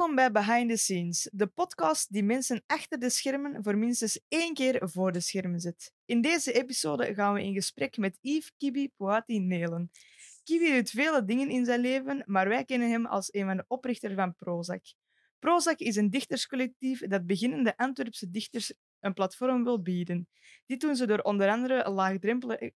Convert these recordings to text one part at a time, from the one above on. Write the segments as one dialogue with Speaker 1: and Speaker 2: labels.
Speaker 1: Welkom bij Behind the Scenes, de podcast die mensen achter de schermen voor minstens één keer voor de schermen zet. In deze episode gaan we in gesprek met Yves Kibi Poati Nelen. Kibi doet vele dingen in zijn leven, maar wij kennen hem als een van de oprichters van Prozac. Prozac is een dichterscollectief dat beginnende Antwerpse dichters een platform wil bieden. Dit doen ze door onder andere laagdrempelige,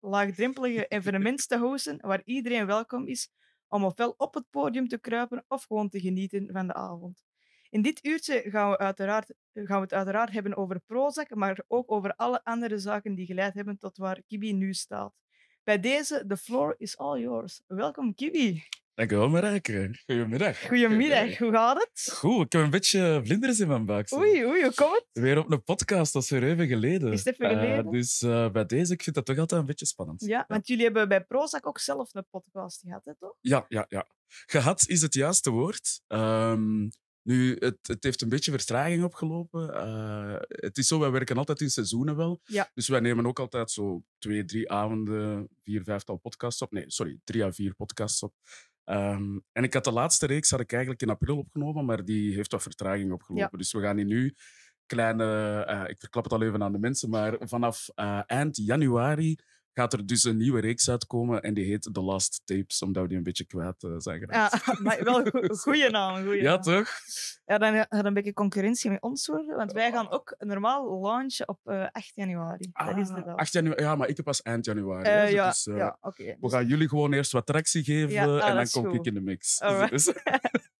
Speaker 1: laagdrempelige evenementen te hosten waar iedereen welkom is om ofwel op het podium te kruipen of gewoon te genieten van de avond. In dit uurtje gaan we, uiteraard, gaan we het uiteraard hebben over Prozac, maar ook over alle andere zaken die geleid hebben tot waar Kibi nu staat. Bij deze, the floor is all yours. Welkom, Kibi.
Speaker 2: Dankjewel, Marijke. Goedemiddag.
Speaker 1: Goedemiddag, hoe gaat het?
Speaker 2: Goed, ik heb een beetje vlinders in mijn buik. zo.
Speaker 1: Oei, oei, hoe komt het?
Speaker 2: Weer op een podcast, dat is weer even geleden.
Speaker 1: Is het even
Speaker 2: Eh,
Speaker 1: geleden?
Speaker 2: dus eh, bij deze, ik vind dat toch altijd een beetje spannend.
Speaker 1: Ja, want jullie hebben bij Prozac ook zelf een podcast gehad, hè, toch?
Speaker 2: Ja, ja, ja. Gehad is het juiste woord. Ehm, nu, het, het heeft een beetje vertraging opgelopen. Eh, het is zo, wij werken altijd in seizoenen wel.
Speaker 1: Ja.
Speaker 2: Dus wij nemen ook altijd zo twee, drie avonden, vier, vijftal podcasts op. Nee, sorry, drie à vier podcasts op. Ehm, en ik had de laatste reeks had ik eigenlijk in april opgenomen, maar die heeft wat vertraging opgelopen. Dus we gaan die nu kleine, eh, ik verklap het al even aan de mensen, maar vanaf eh, eind januari gaat er dus een nieuwe reeks uitkomen en die heet The Last Tapes, omdat we die een beetje kwijt eh, zijn geraakt.
Speaker 1: Ja, maar wel een goede naam. Goeie
Speaker 2: Ja,
Speaker 1: naam.
Speaker 2: toch?
Speaker 1: Ja, dan gaat er een beetje concurrentie met ons worden, want wij gaan ook normaal launchen op eh 8 januari. dat is de
Speaker 2: Ah,
Speaker 1: dag.
Speaker 2: 8 januari, ja, maar ik heb pas eind januari.
Speaker 1: Eh,
Speaker 2: hè,
Speaker 1: ja,
Speaker 2: dus, eh,
Speaker 1: ja.
Speaker 2: We
Speaker 1: Dus-
Speaker 2: gaan jullie gewoon eerst wat tractie geven
Speaker 1: Ja, ah,
Speaker 2: en
Speaker 1: dat
Speaker 2: dan kom ik in de mix. Dus-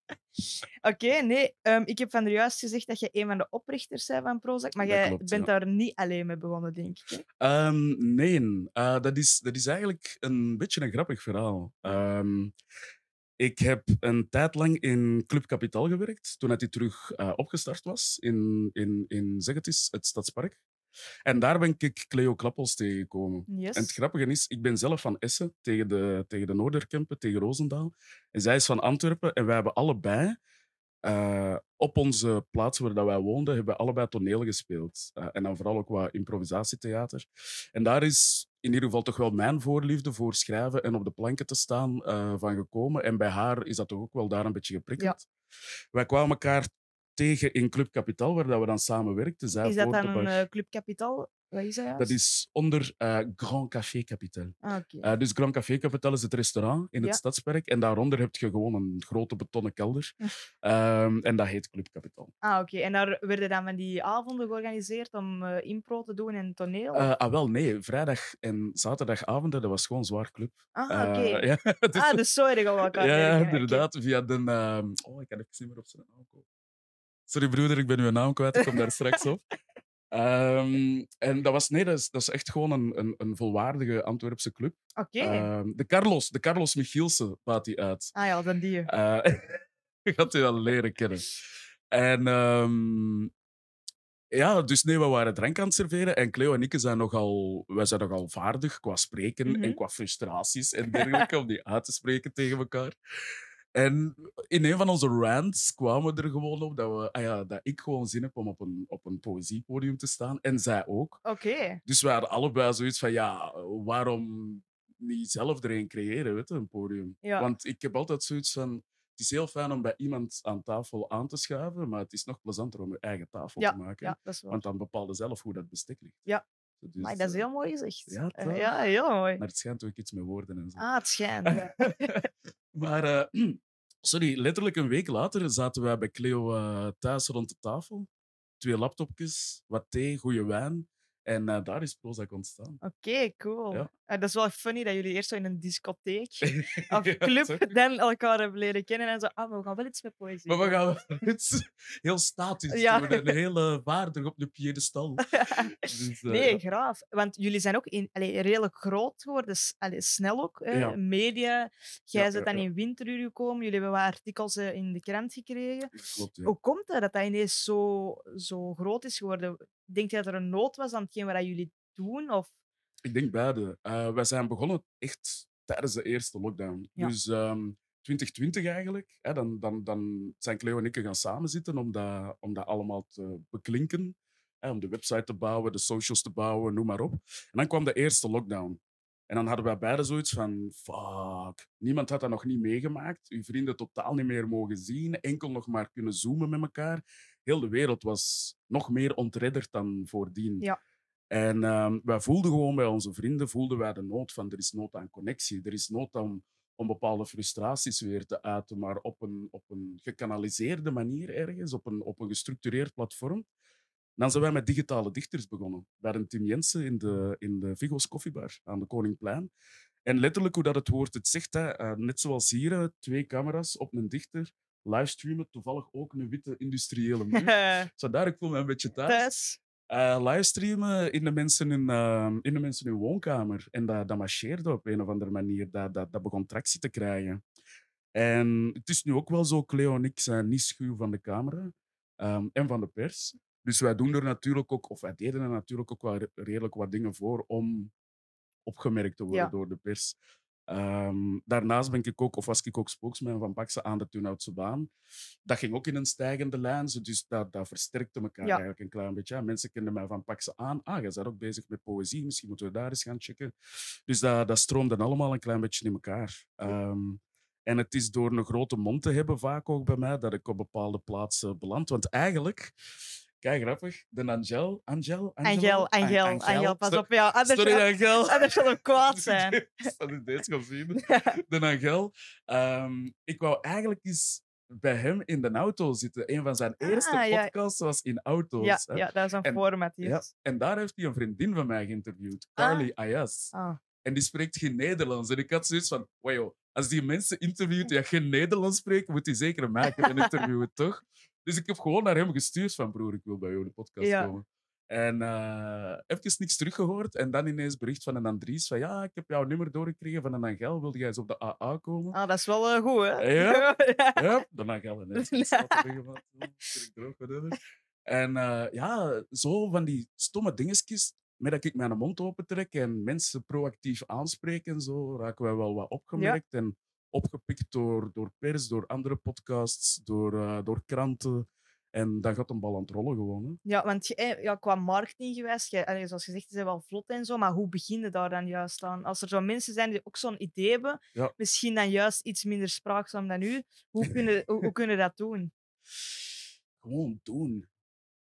Speaker 1: Oké, nee, ehm, ik heb van er juist gezegd dat je een van de oprichters bent van Prozac, maar
Speaker 2: Dat
Speaker 1: jij
Speaker 2: klopt,
Speaker 1: bent
Speaker 2: ja.
Speaker 1: daar niet alleen mee begonnen, denk ik.
Speaker 2: Ehm, nee, Eh, dat, is, dat is eigenlijk een beetje een grappig verhaal. Ehm, ik heb een tijd lang in Club Kapitaal gewerkt, toen hij terug eh, opgestart was in, in, in zeg het eens, het Stadspark. En daar ben ik Cleo Klappels tegengekomen.
Speaker 1: Yes.
Speaker 2: En het grappige is, ik ben zelf van Essen, tegen de, tegen de Noorderkempen, tegen Roosendaal. En zij is van Antwerpen. En wij hebben allebei, eh, op onze plaats waar dat wij woonden, hebben we allebei toneel gespeeld. Eh, en dan vooral ook wat improvisatietheater. En daar is in ieder geval toch wel mijn voorliefde voor schrijven en op de planken te staan eh, van gekomen. En bij haar is dat toch ook wel daar een beetje geprikkeld. Wij kwamen elkaar tegen in Club Kapitaal, waar dat we dan samen werkten. Zij
Speaker 1: is dat dan een eh, Club Capital? Wat is dat
Speaker 2: Dat is onder eh, Grand Café Capitaal.
Speaker 1: Ah, oké.
Speaker 2: Eh, dus Grand Café Capital is het restaurant in het. Stadspark. En daaronder heb je gewoon een grote betonnen kelder. Ehm, en dat heet Club Capital.
Speaker 1: Ah, oké. En daar werden dan van die avonden georganiseerd om impro te doen en toneel?
Speaker 2: Ah, wel, nee. Vrijdag en zaterdagavonden, dat was gewoon zwaar club.
Speaker 1: ah, oké.
Speaker 2: ja, dus-
Speaker 1: Ah, dus we elkaar
Speaker 2: ja, inderdaad. Via de... ehm, oh, ik kan even niet meer op zijn naam komen. Sorry, broeder, ik ben uw naam kwijt. Ik kom daar straks op. Ehm, en dat was, nee, dat is, dat is echt gewoon een, een, een volwaardige Antwerpse club.
Speaker 1: Oké.
Speaker 2: Ehm, de Carlos, de Carlos Michielsen baat die uit.
Speaker 1: Ah ja, dan die.
Speaker 2: Eh je gaat die al leren kennen. En ehm, ja, dus nee, we waren drank aan het serveren. En Cleo en ik zijn nogal, wij zijn nogal vaardig qua spreken
Speaker 1: Mhm.
Speaker 2: en qua frustraties en dergelijke, om die uit te spreken tegen elkaar. En in een van onze rants kwamen we er gewoon op dat, we, ah ja, dat ik gewoon zin heb om op een, op een poëziepodium te staan. En zij ook.
Speaker 1: Oké.
Speaker 2: Dus we hadden allebei zoiets van, ja, waarom niet zelf er een creëren, weet je, een podium?
Speaker 1: Ja.
Speaker 2: Want ik heb altijd zoiets van, het is heel fijn om bij iemand aan tafel aan te schuiven, maar het is nog plezanter om je eigen tafel te maken.
Speaker 1: Ja, dat is waar.
Speaker 2: Want dan bepaal je zelf hoe dat bestek ligt.
Speaker 1: Ja.
Speaker 2: Dus,
Speaker 1: Maar dat is
Speaker 2: eh,
Speaker 1: heel mooi gezegd.
Speaker 2: ja,
Speaker 1: Eh, ja, heel mooi.
Speaker 2: Maar het schijnt ook iets met woorden en zo.
Speaker 1: Ah, het schijnt.
Speaker 2: Maar, eh, sorry, letterlijk een week later zaten wij bij Cleo eh, thuis rond de tafel. Twee laptopjes, wat thee, goede wijn. En eh, daar is Prozac ontstaan.
Speaker 1: Oké, cool.
Speaker 2: Ja.
Speaker 1: Eh, dat is wel funny dat jullie eerst zo in een discotheek of
Speaker 2: Ja,
Speaker 1: club dan elkaar hebben leren kennen en zo, ah, maar we gaan wel iets met poëzie.
Speaker 2: Maar we
Speaker 1: doen."
Speaker 2: gaan het heel statisch
Speaker 1: Ja.
Speaker 2: doen en heel eh, vaardig op de piedestal. Dus, eh,
Speaker 1: Nee, graaf. Want jullie zijn ook in, allee, redelijk groot geworden, allee, snel ook.
Speaker 2: Ja.
Speaker 1: Media. Jij bent dan in winteruur gekomen, jullie hebben wat artikels eh, in de krant gekregen.
Speaker 2: Klopt.
Speaker 1: Hoe komt dat dat dat ineens zo, zo groot is geworden? Denk je dat er een nood was aan hetgeen wat jullie doen? Of...
Speaker 2: Ik denk beide. Eh wij zijn begonnen echt tijdens de eerste lockdown.
Speaker 1: Ja.
Speaker 2: Dus ehm 2020 eigenlijk. Hè, dan, dan, dan zijn Cleo en ik gaan samenzitten om dat, om dat allemaal te beklinken. Hè, om de website te bouwen, de socials te bouwen, noem maar op. En dan kwam de eerste lockdown. En dan hadden wij beiden zoiets van, fuck, niemand had dat nog niet meegemaakt. Uw vrienden totaal niet meer mogen zien, enkel nog maar kunnen zoomen met elkaar. Heel de wereld was nog meer ontredderd dan voordien.
Speaker 1: Ja.
Speaker 2: En ehm, wij voelden gewoon bij onze vrienden, voelden wij de nood van, er is nood aan connectie, er is nood aan om bepaalde frustraties weer te uiten, maar op een, op een gekanaliseerde manier ergens, op een, op een gestructureerd platform. Dan zijn wij met digitale dichters begonnen. Bij een Tim Jensen in de, in de Vigo's Koffiebar aan de Koningplein. En letterlijk hoe dat het woord het zegt, hè, eh, net zoals hier, twee camera's op een dichter, livestreamen, toevallig ook een witte industriële muur. Zo daar, ik voel me een beetje thuis. Eh, livestreamen in de, mensen in, eh, in de mensen in woonkamer. En dat, dat marcheerde op een of andere manier. Dat, dat, dat begon tractie te krijgen. En het is nu ook wel zo, Cleo en ik zijn niet schuw van de camera ehm, en van de pers. Dus wij doen er natuurlijk ook, of wij deden er natuurlijk ook wel re- redelijk wat dingen voor om opgemerkt te worden
Speaker 1: Ja.
Speaker 2: door de pers. Ehm, daarnaast ben ik ook, of was ik ook spokesman van Pakse aan de Turnhoutse baan. Dat ging ook in een stijgende lijn, dus dat, dat versterkte elkaar
Speaker 1: Ja.
Speaker 2: eigenlijk een klein beetje. Ja, Mensen kenden mij van Pakse aan. Ah, je bent ook bezig met poëzie, misschien moeten we daar eens gaan checken. Dus dat, dat stroomde allemaal een klein beetje in elkaar. Ehm, en het is door een grote mond te hebben, vaak ook bij mij, dat ik op bepaalde plaatsen beland. Want eigenlijk, kijk grappig, de Angel, Angel,
Speaker 1: Angel, Angel, Angel, pas op. Ja, anders,
Speaker 2: Sorry, Angel.
Speaker 1: anders zal hem kwaad zijn.
Speaker 2: Dat is deze gaan zien. De Angel. Ehm, ik wou eigenlijk eens bij hem in de auto zitten. Een van zijn eerste
Speaker 1: Ah, ja.
Speaker 2: podcasts was in auto's.
Speaker 1: Ja,
Speaker 2: hè.
Speaker 1: ja, dat is een
Speaker 2: En-
Speaker 1: format hier.
Speaker 2: Ja, En daar heeft hij een vriendin van mij geïnterviewd,
Speaker 1: Ah.
Speaker 2: Carly Ayas.
Speaker 1: Ah.
Speaker 2: En die spreekt geen Nederlands. En ik had zoiets van, wow, als die mensen interviewt die geen Nederlands spreken, moet hij zeker mij kunnen interviewen, toch? Dus ik heb gewoon naar hem gestuurd van, broer, ik wil bij jou in de podcast
Speaker 1: Ja.
Speaker 2: komen. En eh even niks teruggehoord. En dan ineens bericht van een Andries van, ja, ik heb jouw nummer doorgekregen van een Angel. Wilde jij eens op de AA komen?
Speaker 1: Ah, dat is wel eh, goed, hè?
Speaker 2: Ja?
Speaker 1: ja.
Speaker 2: Ja, de Angel. Terug droog, whatever. En eh, ja, zo van die stomme dingetjes, met dat ik mijn mond open trek en mensen proactief aanspreken en zo, raken wij wel wat opgemerkt en opgepikt door, door pers, door andere podcasts, door, eh, door kranten. En dan gaat een bal aan het rollen gewoon. Hè.
Speaker 1: Ja, want je- ja, qua marketing geweest, je, zoals gezegd, ze zijn wel vlot en zo, maar hoe begin je daar dan juist aan? Als er zo mensen zijn die ook zo'n idee hebben,
Speaker 2: Ja.
Speaker 1: misschien dan juist iets minder spraakzaam dan u, hoe kunnen, hoe, hoe kunnen dat doen?
Speaker 2: Gewoon doen.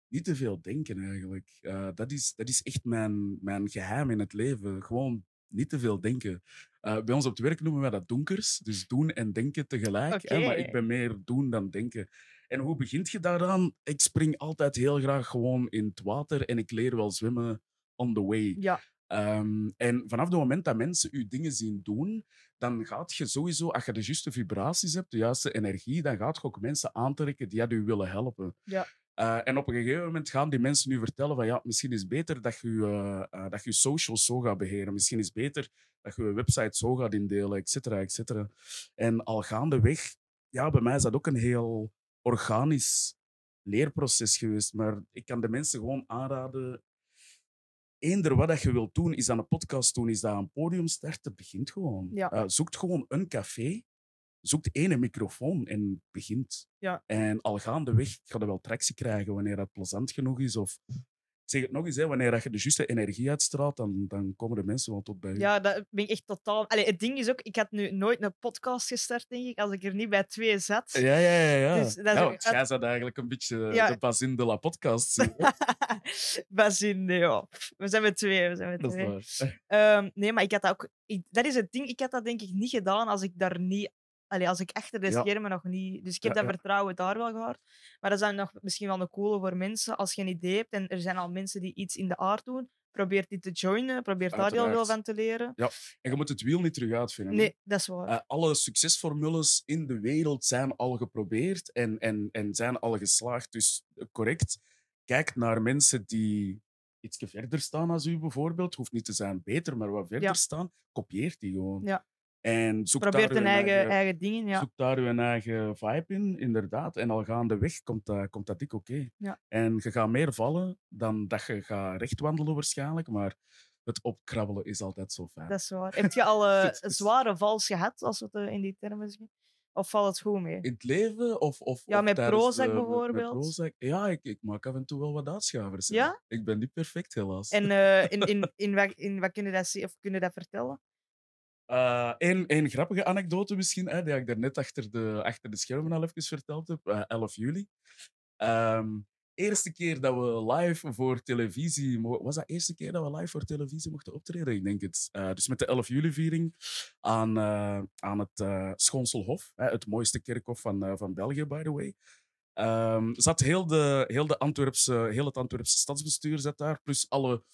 Speaker 2: Niet te veel denken eigenlijk. Eh, dat, is, dat is echt mijn, mijn geheim in het leven. Gewoon niet te veel denken. Eh, bij ons op het werk noemen wij dat donkers. Dus doen en denken tegelijk. hè, maar ik ben meer doen dan denken. En hoe begint je daaraan? Ik spring altijd heel graag gewoon in het water en ik leer wel zwemmen on the way.
Speaker 1: Ja,
Speaker 2: Ehm, en vanaf het moment dat mensen je dingen zien doen, dan gaat je sowieso, als je de juiste vibraties hebt, de juiste energie, dan gaat je ook mensen aantrekken die je willen helpen.
Speaker 1: Ja.
Speaker 2: Eh, en op een gegeven moment gaan die mensen nu vertellen van ja, misschien is het beter dat je eh, eh, dat je socials zo gaat beheren. Misschien is het beter dat je je website zo gaat indelen, et cetera, et cetera. En al gaandeweg, ja, bij mij is dat ook een heel organisch leerproces geweest. Maar ik kan de mensen gewoon aanraden, eender wat dat je wilt doen, is dat een podcast doen, is dat een podium starten, begint gewoon.
Speaker 1: Ja.
Speaker 2: Zoekt gewoon een café, zoekt ene microfoon en begint.
Speaker 1: Ja.
Speaker 2: En al gaandeweg ga je wel tractie krijgen wanneer dat plezant genoeg is. Of ik zeg het nog eens, hè, wanneer dat je de juiste energie uitstraalt, dan, dan komen de mensen wel tot bij je.
Speaker 1: ja, dat ben ik echt totaal... Allee, het ding is ook, ik had nu nooit een podcast gestart, denk ik, als ik er niet bij twee zat.
Speaker 2: Ja, ja, ja. ja.
Speaker 1: Dus dat
Speaker 2: ja want jij zat eigenlijk een beetje
Speaker 1: Ja.
Speaker 2: de bazin de la podcast.
Speaker 1: Bazin, nee. We zijn met twee, we zijn met
Speaker 2: dat
Speaker 1: twee.
Speaker 2: is waar.
Speaker 1: Ehm, nee, maar ik had dat ook... ik- dat is het ding, ik had dat denk ik niet gedaan als ik daar niet... Allee, als ik achter de
Speaker 2: Ja.
Speaker 1: schermen nog niet... Dus ik heb
Speaker 2: Ja,
Speaker 1: dat
Speaker 2: ja.
Speaker 1: vertrouwen daar wel gehad. Maar dat is dan nog misschien wel een coole voor mensen. Als je een idee hebt en er zijn al mensen die iets in de aard doen, probeer die te joinen, probeer daar heel veel van te leren.
Speaker 2: En je moet het wiel niet terug uitvinden.
Speaker 1: Nee, dat is waar.
Speaker 2: Eh, alle succesformules in de wereld zijn al geprobeerd en, en, en zijn al geslaagd. Dus correct, kijk naar mensen die iets verder staan als u bijvoorbeeld. Hoeft niet te zijn beter, maar wat verder
Speaker 1: Ja.
Speaker 2: staan. Kopieer die gewoon.
Speaker 1: Ja.
Speaker 2: En zoek daar
Speaker 1: een eigen, eigen dingen, ja.
Speaker 2: Zoek daar uw eigen vibe in, inderdaad. En al gaandeweg komt dat, komt dat dik oké.
Speaker 1: Ja.
Speaker 2: En je gaat meer vallen dan dat je gaat rechtwandelen waarschijnlijk. Maar het opkrabbelen is altijd zo fijn.
Speaker 1: Dat is waar. Heb je al eh, zware vals gehad, als we het eh, in die termen zeggen? Of valt het goed mee?
Speaker 2: In het leven of, of
Speaker 1: Ja,
Speaker 2: of
Speaker 1: met Prozac
Speaker 2: de- met
Speaker 1: bijvoorbeeld.
Speaker 2: Prozac? Ja, ik, ik maak af en toe wel wat uitschavers.
Speaker 1: Ja?
Speaker 2: Ik ben niet perfect, helaas.
Speaker 1: En eh, in, in, in, wat, in wat kun je dat, zien- of kun je dat vertellen?
Speaker 2: Een grappige anekdote misschien, hè, die ik daarnet achter de, achter de schermen al even verteld heb. eh, 11 juli. Ehm eerste keer dat we live voor televisie... Was dat eerste keer dat we live voor televisie mochten optreden? Ik denk het. Eh, dus met de 11 juli-viering aan, eh, aan het eh Schoonselhof. Hè, het mooiste kerkhof van, eh, van België, by the way. Ehm, zat heel, de, heel, de Antwerpse, heel het Antwerpse stadsbestuur zat daar, plus alle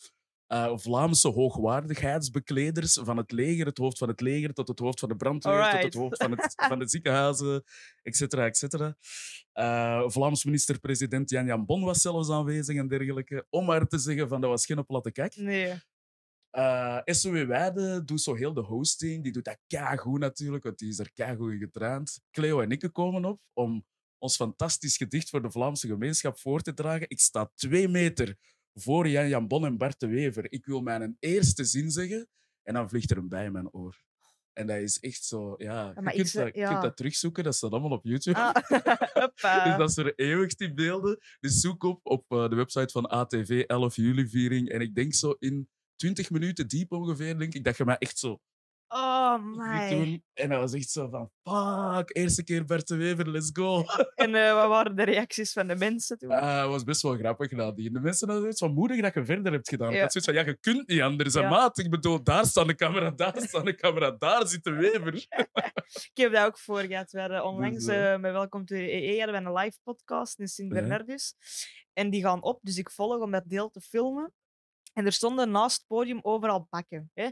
Speaker 2: eh, Vlaamse hoogwaardigheidsbekleders van het leger, het hoofd van het leger tot het hoofd van de brandweer, tot het hoofd van, het, van de ziekenhuizen, et cetera, et cetera. Eh, Vlaams minister-president Jan Jan Bon was zelfs aanwezig en dergelijke. Om maar te zeggen van dat was geen platte kijk.
Speaker 1: Nee.
Speaker 2: Eh SOE Weide doet zo heel de hosting. Die doet dat keigoed natuurlijk, want die is er keigoed in getraind. Cleo en ik komen op om ons fantastisch gedicht voor de Vlaamse gemeenschap voor te dragen. Ik sta twee meter voor Jan Jan Bon en Bart de Wever. Ik wil mijn eerste zin zeggen en dan vliegt er een bij in mijn oor. En dat is echt zo, ja.
Speaker 1: maar
Speaker 2: je,
Speaker 1: ik
Speaker 2: kunt dat, je
Speaker 1: ja.
Speaker 2: kunt dat terugzoeken, dat staat allemaal op YouTube.
Speaker 1: Ah.
Speaker 2: Dus dat is er eeuwig die beelden. Dus zoek op op eh, de website van ATV 11 juli viering. En ik denk zo in 20 minuten diep ongeveer, denk ik, dat je mij echt zo
Speaker 1: Oh, my.
Speaker 2: En dat was echt zo van, fuck, eerste keer Bert de Wever, let's go.
Speaker 1: En eh, wat waren de reacties van de mensen toen?
Speaker 2: Ah, was best wel grappig nadien. De mensen hadden zoiets van, moedig dat je verder hebt gedaan.
Speaker 1: Ja.
Speaker 2: had zoiets van, ja, je kunt niet anders.
Speaker 1: Ja.
Speaker 2: maat, ik bedoel, daar staat de camera, daar staat de camera, daar zit de Wever.
Speaker 1: Ik heb dat ook voor gehad. We hadden onlangs
Speaker 2: Dus, eh,
Speaker 1: met Welkom to EE hadden we een live podcast in Sint-Bernardus. En die gaan op, dus ik volg om dat deel te filmen. En er stonden naast het podium overal bakken. Hè.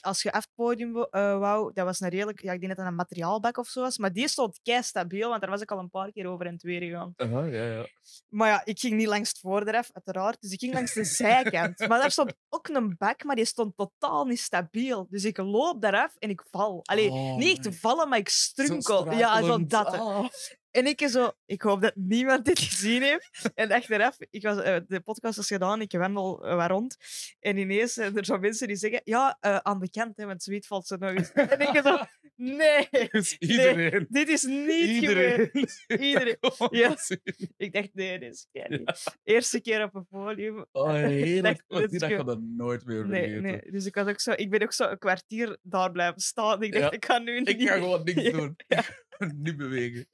Speaker 1: Als je af het podium eh, wou, dat was een redelijk... Ja, ik denk dat dat een materiaalbak of zo was. Maar die stond kei stabiel, want daar was ik al een paar keer over en het weer gegaan.
Speaker 2: Ja, ja.
Speaker 1: Maar ja, ik ging niet langs het voorderf, uiteraard. Dus ik ging langs de zijkant. Maar daar stond ook een bak, maar die stond totaal niet stabiel. Dus ik loop daaraf en ik val. Allee,
Speaker 2: Oh,
Speaker 1: niet echt vallen, maar ik strunkel. Ja, zo dat. hè. En ik zo, ik hoop dat niemand dit gezien heeft. En achteraf, ik was, eh, de podcast is gedaan, ik wandel eh, wat rond. En ineens zijn er zo mensen die zeggen, ja, eh, aan de kant, hè, want zoiets valt ze nog eens. En ik zo, nee,
Speaker 2: Dus iedereen.
Speaker 1: dit is niet gebeurd.
Speaker 2: Iedereen.
Speaker 1: Iedereen.
Speaker 2: Gewoon
Speaker 1: Ja. Ik dacht, nee, dit is niet. Eerste keer op een podium.
Speaker 2: Oh, heerlijk.
Speaker 1: dacht,
Speaker 2: die dag gaat dat nooit meer
Speaker 1: Nee,
Speaker 2: vergeten.
Speaker 1: nee. Dus ik, was ook zo, ik ben ook zo een kwartier daar blijven staan. Ik dacht,
Speaker 2: Ja.
Speaker 1: ik kan nu niet.
Speaker 2: Ik ga gewoon niks
Speaker 1: Ja.
Speaker 2: niet bewegen.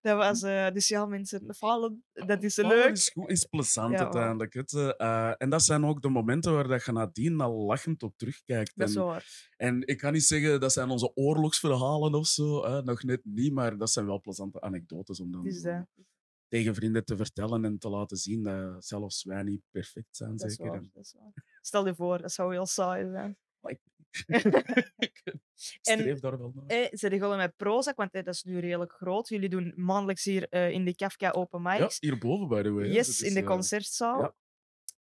Speaker 1: Dat was, eh, dus ja, mensen, falen, dat is
Speaker 2: Vallen
Speaker 1: leuk.
Speaker 2: is, goed, is plezant
Speaker 1: Ja,
Speaker 2: uiteindelijk. Het, eh, eh, en dat zijn ook de momenten waar dat je nadien al lachend op terugkijkt.
Speaker 1: Dat is
Speaker 2: En,
Speaker 1: waar.
Speaker 2: en ik kan niet zeggen dat zijn onze oorlogsverhalen of zo. hè, nog net niet, maar dat zijn wel plezante anekdotes om dan tegen vrienden te vertellen en te laten zien dat zelfs wij niet perfect zijn.
Speaker 1: Dat is
Speaker 2: zeker.
Speaker 1: waar,
Speaker 2: En-
Speaker 1: dat is waar. Stel je voor, dat zou heel saai zijn.
Speaker 2: ik streef daar wel naar.
Speaker 1: Eh, ze regelen met Prozac, want eh, dat is nu redelijk groot. Jullie doen maandelijks hier eh, in de Kafka Open
Speaker 2: Ja,
Speaker 1: Mics.
Speaker 2: hierboven, by the way.
Speaker 1: yes,
Speaker 2: is,
Speaker 1: in de concertzaal.
Speaker 2: ja.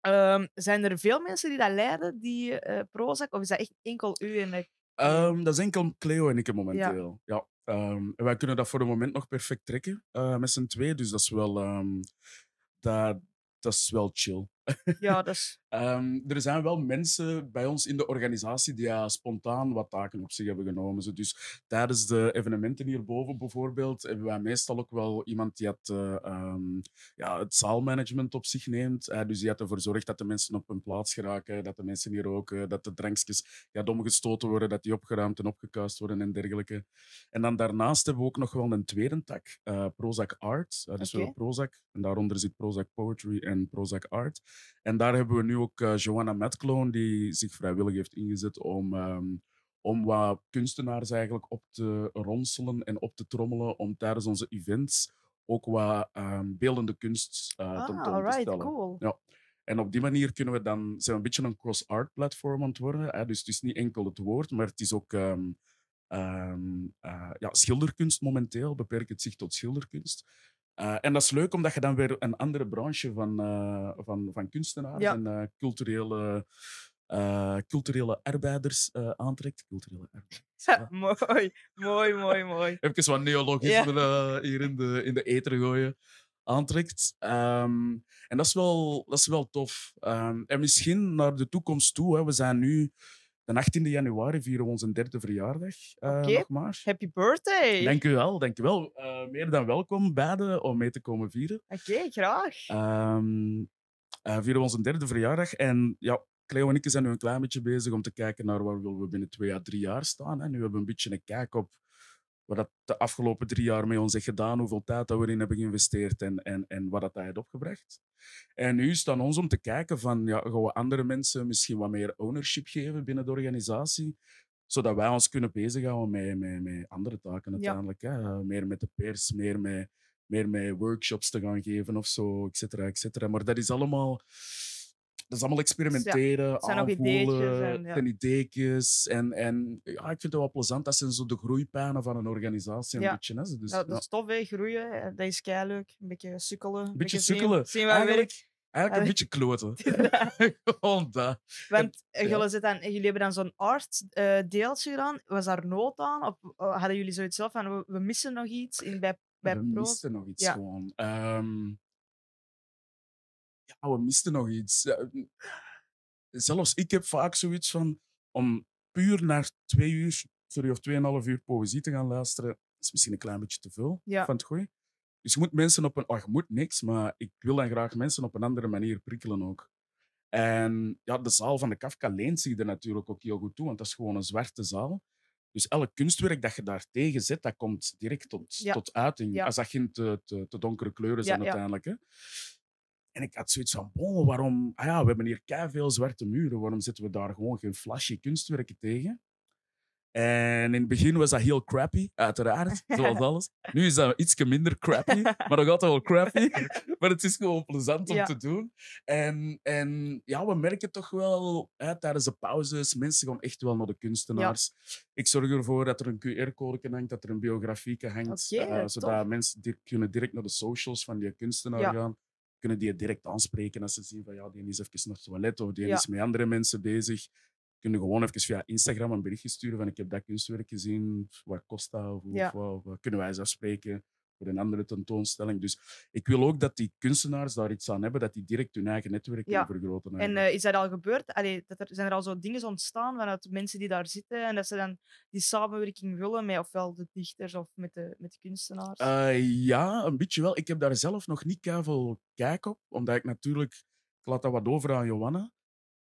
Speaker 1: Ehm, zijn er veel mensen die dat leiden, die eh Prozac? Of is dat echt enkel u en de...
Speaker 2: Ehm, dat is enkel Cleo en ik momenteel. Ja. Ehm, en wij kunnen dat voor het moment nog perfect trekken met z'n twee. Dus dat is wel, ehm, dat, dat is wel chill.
Speaker 1: Ja, dat is...
Speaker 2: Ehm, er zijn wel mensen bij ons in de organisatie die ja, spontaan wat taken op zich hebben genomen. Dus tijdens de evenementen hierboven bijvoorbeeld hebben wij meestal ook wel iemand die het, eh, ehm, ja, het zaalmanagement op zich neemt. Eh, dus die had ervoor zorgt dat de mensen op hun plaats geraken, dat de mensen hier roken, dat de drankjes ja, omgestoten worden, dat die opgeruimd en opgekuist worden en dergelijke. En dan daarnaast hebben we ook nog wel een tweede tak, eh, Prozac Art. Dus we
Speaker 1: Oké.
Speaker 2: hebben Prozac en daaronder zit Prozac Poetry en Prozac Art. En daar hebben we nu ook eh, Joanna Metclown, die zich vrijwillig heeft ingezet om, ehm, om wat kunstenaars eigenlijk op te ronselen en op te trommelen, om tijdens onze events ook wat ehm, beeldende kunst eh
Speaker 1: Ah,
Speaker 2: tentoon te stellen.
Speaker 1: cool.
Speaker 2: Ja. En op die manier kunnen we dan, zijn we een beetje een cross-art platform aan het worden. Hè? Dus het is niet enkel het woord, maar het is ook ehm, eh, ja, schilderkunst momenteel. Beperkt het zich tot schilderkunst. Eh, en dat is leuk omdat je dan weer een andere branche van, eh, van, van kunstenaars
Speaker 1: Ja.
Speaker 2: en eh, culturele, culturele arbeiders aantrekt. Culturele arbeiders. Ja.
Speaker 1: mooi, mooi, mooi, mooi.
Speaker 2: Even wat neologismen eh, hier in de, in de ether gooien. Aantrekt. Ehm, en dat is wel, dat is wel tof. Ehm, en misschien naar de toekomst toe. Hè, we zijn nu de 18 januari vieren we onze derde verjaardag uh, nog maar.
Speaker 1: Happy birthday!
Speaker 2: Dank u wel, dank u wel. Eh, meer dan welkom beiden om mee te komen vieren.
Speaker 1: Oké, graag.
Speaker 2: Ehm eh, vieren we onze derde verjaardag. En ja, Cleo en ik zijn nu een klein beetje bezig om te kijken naar waar willen we binnen twee à drie jaar staan. En nu hebben we een beetje een kijk op wat dat de afgelopen drie jaar met ons heeft gedaan, hoeveel tijd dat we erin hebben geïnvesteerd en, en, en wat dat heeft opgebracht. En nu is het aan ons om te kijken van, ja, gaan we andere mensen misschien wat meer ownership geven binnen de organisatie, zodat wij ons kunnen bezighouden met, met, met andere taken
Speaker 1: Ja.
Speaker 2: uiteindelijk. Hè? Meer met de pers, meer met, meer met workshops te gaan geven of zo, et cetera, et cetera. Maar dat is allemaal... Dat is allemaal experimenteren,
Speaker 1: het zijn
Speaker 2: aanvoelen,
Speaker 1: en, ja.
Speaker 2: ideetjes. En, en ja, ik vind het wel plezant. Dat zijn zo de groeipijnen van een organisatie. Een
Speaker 1: Ja.
Speaker 2: beetje, hè. Dus,
Speaker 1: Ja,
Speaker 2: ja.
Speaker 1: dat is tof, hè, groeien. Dat is leuk. Een beetje sukkelen. Een
Speaker 2: Beetje sukkelen.
Speaker 1: Zien, waar
Speaker 2: Eigenlijk-. Eigenlijk een
Speaker 1: Allee.
Speaker 2: beetje kloten. Gewoon dat.
Speaker 1: Want eh,
Speaker 2: ja.
Speaker 1: jullie, zitten jullie hebben dan zo'n art eh, deeltje gedaan. Was daar nood aan? Of eh, hadden jullie zoiets zelf van, we, we missen nog iets in, bij, bij
Speaker 2: we
Speaker 1: Pro's?
Speaker 2: misten nog iets
Speaker 1: Ja.
Speaker 2: gewoon. Ehm, ja, we misten nog iets. Mm, Zelfs ik heb vaak zoiets van om puur naar twee uur, sorry, of tweeënhalf uur poëzie te gaan luisteren, is misschien een klein beetje te veel
Speaker 1: Ja.
Speaker 2: van het gooi. Dus je moet mensen op een... Oh, je moet niks, maar ik wil dan graag mensen op een andere manier prikkelen ook. En ja, de zaal van de Kafka leent zich er natuurlijk ook heel goed toe, want dat is gewoon een zwarte zaal. Dus elk kunstwerk dat je daar tegen zet, dat komt direct tot,
Speaker 1: Ja.
Speaker 2: tot uiting.
Speaker 1: Ja.
Speaker 2: Als dat geen te, te, te donkere kleuren zijn
Speaker 1: ja.
Speaker 2: uiteindelijk. Hè. En ik had zoiets van, bon, waarom... Ah ja, we hebben hier veel zwarte muren. Waarom zetten we daar gewoon geen flashy kunstwerken tegen? En in het begin was dat heel crappy, uiteraard, zoals alles. Nu is dat iets minder crappy, maar nog altijd wel crappy. Maar het is gewoon plezant om
Speaker 1: Ja.
Speaker 2: te doen. En, en ja, we merken toch wel hè, tijdens de pauzes, mensen gaan echt wel naar de kunstenaars. Ik zorg ervoor dat er een QR-code hangt, dat er een biografie hangt, eh, zodat mensen di- kunnen direct naar de socials van die kunstenaar
Speaker 1: Ja.
Speaker 2: gaan. Kunnen die direct aanspreken als ze zien van ja, die is even naar het toilet of die
Speaker 1: Ja.
Speaker 2: is met andere mensen bezig. Kunnen gewoon even via Instagram een berichtje sturen van ik heb dat kunstwerk gezien, wat kost dat of,
Speaker 1: Ja.
Speaker 2: of kunnen wij eens afspreken voor een andere tentoonstelling. Dus ik wil ook dat die kunstenaars daar iets aan hebben, dat die direct hun eigen netwerk
Speaker 1: Ja.
Speaker 2: kunnen vergroten.
Speaker 1: En eh, is dat al gebeurd? Allee, dat er, zijn er al zo dingen ontstaan vanuit mensen die daar zitten en dat ze dan die samenwerking willen met ofwel de dichters of met de, met de kunstenaars?
Speaker 2: Eh, ja, een beetje wel. Ik heb daar zelf nog niet veel kijk op, omdat ik natuurlijk... Ik laat dat wat over aan Johanna.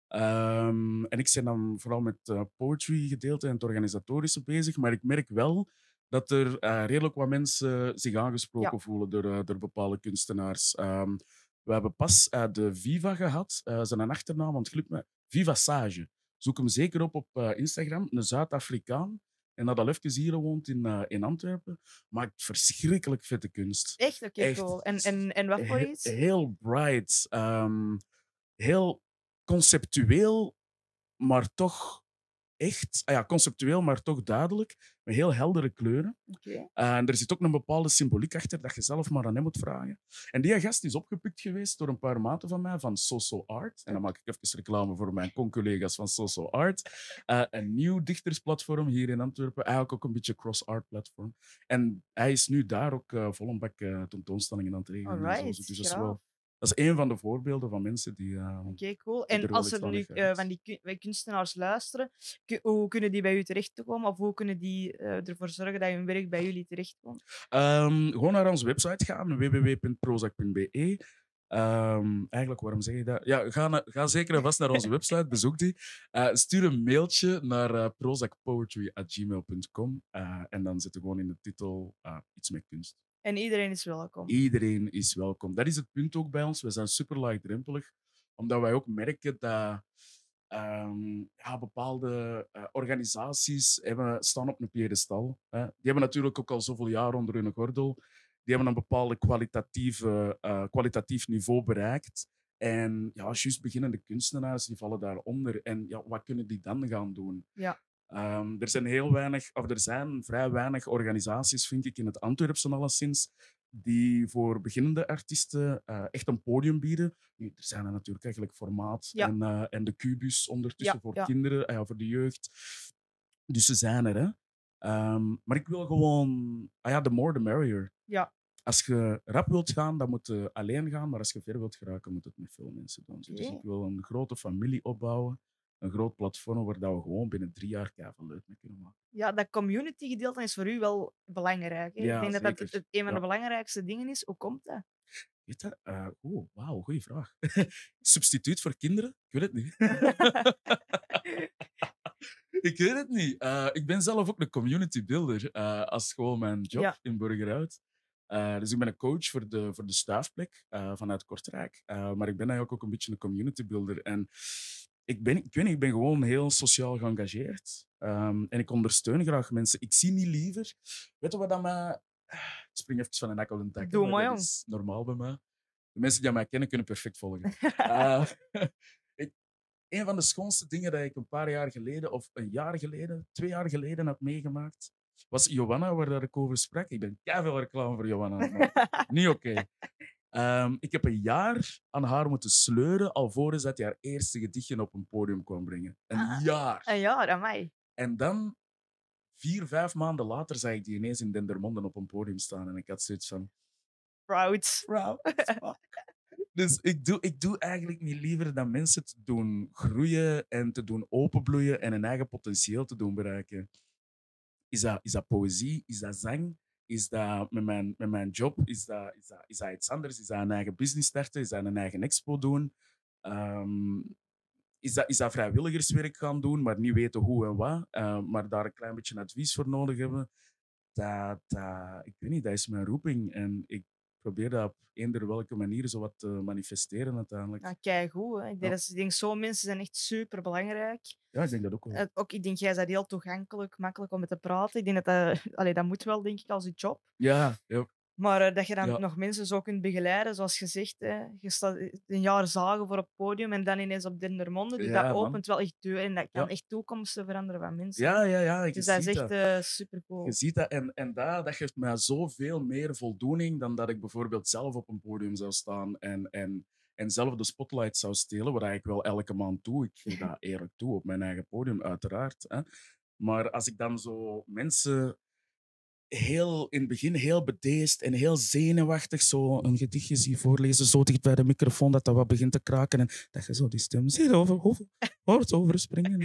Speaker 2: Ehm, en ik ben dan vooral met het poetry gedeelte en het organisatorische bezig, maar ik merk wel dat er eh, redelijk wat mensen zich aangesproken voelen door, eh, door bepaalde kunstenaars. Ehm, we hebben pas eh, de Viva gehad, eh zijn achternaam ontglipt me, Viva Sage. Zoek hem zeker op op Instagram, een Zuid-Afrikaan. En dat al even hier woont in, in Antwerpen. Maakt verschrikkelijk vette kunst.
Speaker 1: echt? Oké, cool. En, en, en wat voor
Speaker 2: He-
Speaker 1: iets?
Speaker 2: Heel bright. ehm, heel conceptueel, maar toch echt. ah ja, conceptueel, maar toch duidelijk. Met heel heldere kleuren.
Speaker 1: Oké.
Speaker 2: Eh, en er zit ook een bepaalde symboliek achter dat je zelf maar aan hem moet vragen. En die gast is opgepikt geweest door een paar maten van mij van Soso Art. En dan maak ik even reclame voor mijn con-collega's van Soso Art. Eh, een nieuw dichtersplatform hier in Antwerpen. Eigenlijk ook een beetje cross-art platform. En hij is nu daar ook uh, vol een bak uh, tentoonstellingen aan het regelen. en zo.
Speaker 1: Alright,
Speaker 2: Dus dat is, wel, dat is een van de voorbeelden van mensen die... eh,
Speaker 1: Oké, cool.
Speaker 2: die
Speaker 1: En als er nu eh, van die kun- wij kunstenaars luisteren, hoe kunnen die bij u terechtkomen? Of hoe kunnen die eh, ervoor zorgen dat hun werk bij jullie terechtkomt?
Speaker 2: Ehm, gewoon naar onze website gaan, www.prozac.be. Ehm, eigenlijk, waarom zeg je dat? Ja, ga, na- ga zeker en vast naar onze website, bezoek die. Stuur een mailtje naar uh, prozacpoetry.gmail.com eh, en dan zit er gewoon in de titel iets met kunst.
Speaker 1: En iedereen is welkom.
Speaker 2: Iedereen is welkom. Dat is het punt ook bij ons. We zijn super laagdrempelig, omdat wij ook merken dat ehm, ja, bepaalde eh, organisaties hebben, staan op een piedestal. Hè. Die hebben natuurlijk ook al zoveel jaar onder hun gordel. Die hebben een kwalitatieve, eh, kwalitatief niveau bereikt. En ja, juist beginnende kunstenaars die vallen daaronder. En ja, wat kunnen die dan gaan doen?
Speaker 1: Ja.
Speaker 2: Ehm, er zijn heel weinig, of er zijn vrij weinig organisaties, vind ik, in het Antwerpse alleszins, die voor beginnende artiesten eh, echt een podium bieden. Nu, er zijn er natuurlijk eigenlijk Formaat
Speaker 1: Ja.
Speaker 2: en, eh, en de Cubus ondertussen
Speaker 1: Ja,
Speaker 2: voor
Speaker 1: ja.
Speaker 2: kinderen, ja, voor de jeugd. Dus ze zijn er, hè. Ehm, maar ik wil gewoon... Ah ja, the more the merrier.
Speaker 1: Ja.
Speaker 2: Als je rap wilt gaan, dan moet je alleen gaan. Maar als je ver wilt geraken, moet het met veel mensen doen. Dus ik wil een grote familie opbouwen een groot platform waar dat we gewoon binnen drie jaar keihard leuk mee kunnen maken.
Speaker 1: Ja, dat community gedeelte is voor u wel belangrijk. Hè?
Speaker 2: Ja,
Speaker 1: ik denk dat dat het, een van
Speaker 2: Ja.
Speaker 1: de belangrijkste dingen is. Hoe komt dat?
Speaker 2: Weet oh, wauw, goede vraag. Substituut voor kinderen? Ik weet het niet. ik weet het niet. Eh, ik ben zelf ook een community builder eh, als gewoon mijn job
Speaker 1: Ja.
Speaker 2: in Burgerhout. Eh, dus ik ben een coach voor de, voor de staafplek vanuit Kortrijk. Maar ik ben eigenlijk ook een beetje een community builder. En ik ben, ik weet niet, ik ben gewoon heel sociaal geëngageerd. Ehm, en ik ondersteun graag mensen. Ik zie niet liever... Weet je wat dat mij... Ik spring even van een nek op een
Speaker 1: Doe
Speaker 2: maar dat is normaal bij mij. De mensen die mij kennen, kunnen perfect volgen. Eh, ik, een van de schoonste dingen dat ik een paar jaar geleden, of een jaar geleden, twee jaar geleden heb meegemaakt, was Johanna, waar ik over sprak. Ik ben veel reclame voor Johanna. niet oké. Ehm, ik heb een jaar aan haar moeten sleuren, alvorens dat hij haar eerste gedichtje op een podium kwam brengen. Een
Speaker 1: Ah.
Speaker 2: jaar.
Speaker 1: En ja, aan mij.
Speaker 2: En dan, vier, vijf maanden later, zag ik die ineens in Dendermonde op een podium staan. En ik had zoiets van,
Speaker 1: Proud.
Speaker 2: Bro, Dus ik doe, ik doe eigenlijk niet liever dan mensen te doen groeien en te doen openbloeien en hun eigen potentieel te doen bereiken. Is dat, is dat poëzie? Is dat zang? Is dat met mijn, met mijn job? Is dat, is, dat, is dat iets anders? Is dat een eigen business starten? Is dat een eigen expo doen? Ehm, is, dat, is dat vrijwilligerswerk gaan doen, maar niet weten hoe en wat, eh, maar daar een klein beetje advies voor nodig hebben? Dat, dat, ik weet niet, dat is mijn roeping. En ik probeer dat op eender welke manier zo wat te manifesteren uiteindelijk.
Speaker 1: Ja, keigoed. Hè. Ik, denk
Speaker 2: Ja.
Speaker 1: dat, ik denk, zo'n mensen zijn echt super belangrijk.
Speaker 2: Ja, ik denk dat ook wel.
Speaker 1: ook, ik denk, jij bent heel toegankelijk, makkelijk om met te praten. Ik denk dat dat, allee, dat moet wel, denk ik, als je job.
Speaker 2: Ja, ja.
Speaker 1: Maar eh, dat je dan
Speaker 2: Ja.
Speaker 1: nog mensen zo kunt begeleiden, zoals gezegd. Hè. Je staat een jaar zagen voor op het podium en dan ineens op Dendermonde. Dus
Speaker 2: Ja,
Speaker 1: dat
Speaker 2: man.
Speaker 1: opent wel echt deuren en dat kan
Speaker 2: Ja.
Speaker 1: echt toekomsten veranderen van mensen.
Speaker 2: ja, ja, ja. Ik
Speaker 1: dus dat is echt eh super cool.
Speaker 2: Je ziet dat en, en dat, dat geeft mij zoveel meer voldoening dan dat ik bijvoorbeeld zelf op een podium zou staan en, en, en zelf de spotlight zou stelen, wat ik wel elke maand doe. Ik geef dat eerlijk toe op mijn eigen podium, uiteraard. Hè. Maar als ik dan zo mensen heel in het begin heel bedeesd en heel zenuwachtig zo een gedichtje zie voorlezen, zo dicht bij de microfoon dat dat wat begint te kraken en dat je zo die stem ziet over, over, hoort overspringen.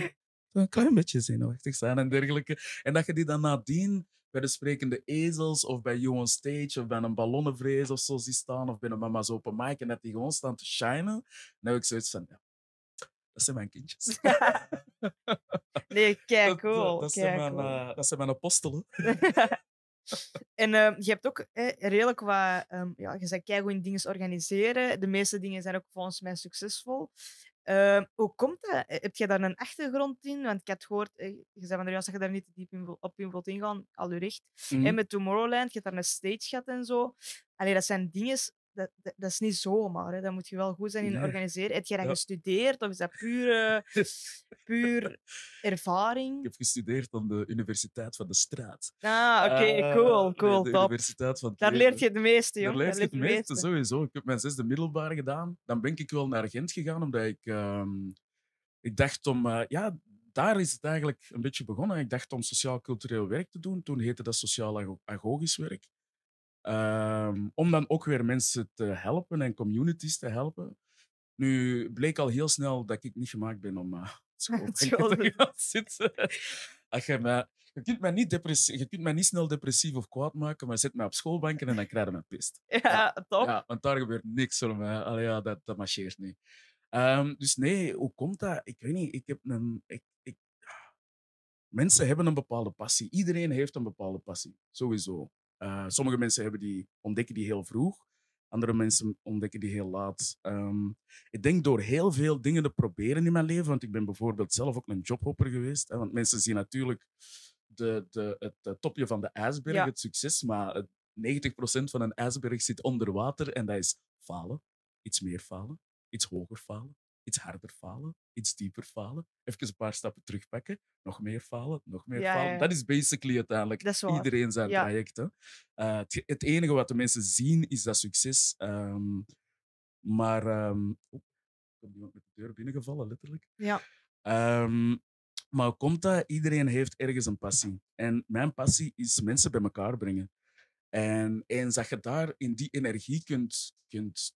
Speaker 2: Zo Een klein beetje zenuwachtig zijn en dergelijke. En dat je die dan nadien bij de sprekende ezels of bij You on Stage of bij een ballonnenvrees of zo ziet staan of bij een mama's open mic en dat die gewoon staan te shinen, dan heb ik zoiets van, ja, dat zijn mijn kindjes.
Speaker 1: Nee,
Speaker 2: Dat-
Speaker 1: cool.
Speaker 2: Dat, dat, zijn mijn,
Speaker 1: cool.
Speaker 2: eh, dat zijn mijn apostelen.
Speaker 1: En eh, je hebt ook eh, redelijk wat... ehm, ja, je bent keigoed in dingen organiseren. De meeste dingen zijn ook volgens mij succesvol. Ehm, hoe komt dat? Eh, Heb je daar een achtergrond in? Want ik had gehoord, eh, je zei van de juist dat je daar niet te diep in op in wilt ingaan, al je recht.
Speaker 2: Mhm.
Speaker 1: En met Tomorrowland, je hebt daar een stage gehad en zo. Allee, dat zijn dingen, dat, dat, dat is niet zomaar. Hè. Dat moet je wel goed zijn in
Speaker 2: Nee.
Speaker 1: organiseren. Heb jij dat
Speaker 2: Ja.
Speaker 1: gestudeerd of is dat puur, puur ervaring?
Speaker 2: Ik heb gestudeerd aan de Universiteit van de Straat.
Speaker 1: Ah, oké,
Speaker 2: Eh,
Speaker 1: cool,
Speaker 2: nee,
Speaker 1: cool,
Speaker 2: de
Speaker 1: top.
Speaker 2: Universiteit van
Speaker 1: Daar leert je het meeste,
Speaker 2: Daar
Speaker 1: jong.
Speaker 2: leer je het meeste,
Speaker 1: meeste.
Speaker 2: sowieso. Ik heb mijn zesde middelbare gedaan. Dan ben ik wel naar Gent gegaan, omdat ik... ehm, ik dacht om... eh, ja, daar is het eigenlijk een beetje begonnen. Ik dacht om sociaal-cultureel werk te doen. Toen heette dat sociaal-agogisch werk. Ehm, om dan ook weer mensen te helpen en communities te helpen. Nu bleek al heel snel dat ik niet gemaakt ben om uh,
Speaker 1: School
Speaker 2: te gaan zitten. Als je, kunt mij niet depressie, je kunt mij niet snel depressief of kwaad maken, maar zet mij op schoolbanken en dan krijg je me pist.
Speaker 1: Ja, top.
Speaker 2: Ja, want daar gebeurt niks voor mij. Allee, ja, dat, dat marcheert niet. Ehm, dus nee, hoe komt dat? Ik weet niet. Ik heb een... Ik, ik, mensen hebben een bepaalde passie. Iedereen heeft een bepaalde passie. Sowieso. Eh, sommige mensen hebben die, ontdekken die heel vroeg. Andere mensen ontdekken die heel laat. Ehm, ik denk door heel veel dingen te proberen in mijn leven, want ik ben bijvoorbeeld zelf ook een jobhopper geweest. Hè, want mensen zien natuurlijk de, de, het, topje van de ijsberg,
Speaker 1: Ja.
Speaker 2: het succes, maar het 90% van een ijsberg zit onder water en dat is falen, iets meer falen, iets hoger falen, iets harder falen, iets dieper falen, even een paar stappen terugpakken, nog meer falen, nog meer
Speaker 1: Ja,
Speaker 2: falen.
Speaker 1: ja.
Speaker 2: Dat is basically uiteindelijk
Speaker 1: is
Speaker 2: iedereen zijn
Speaker 1: Ja.
Speaker 2: traject. Hè. Eh, het, het enige wat de mensen zien is dat succes. ehm, maar ik heb iemand met de deur binnengevallen, letterlijk.
Speaker 1: Ja.
Speaker 2: Ehm, maar komt dat? Iedereen heeft ergens een passie. En mijn passie is mensen bij elkaar brengen. En eens dat je daar in die energie kunt, kunt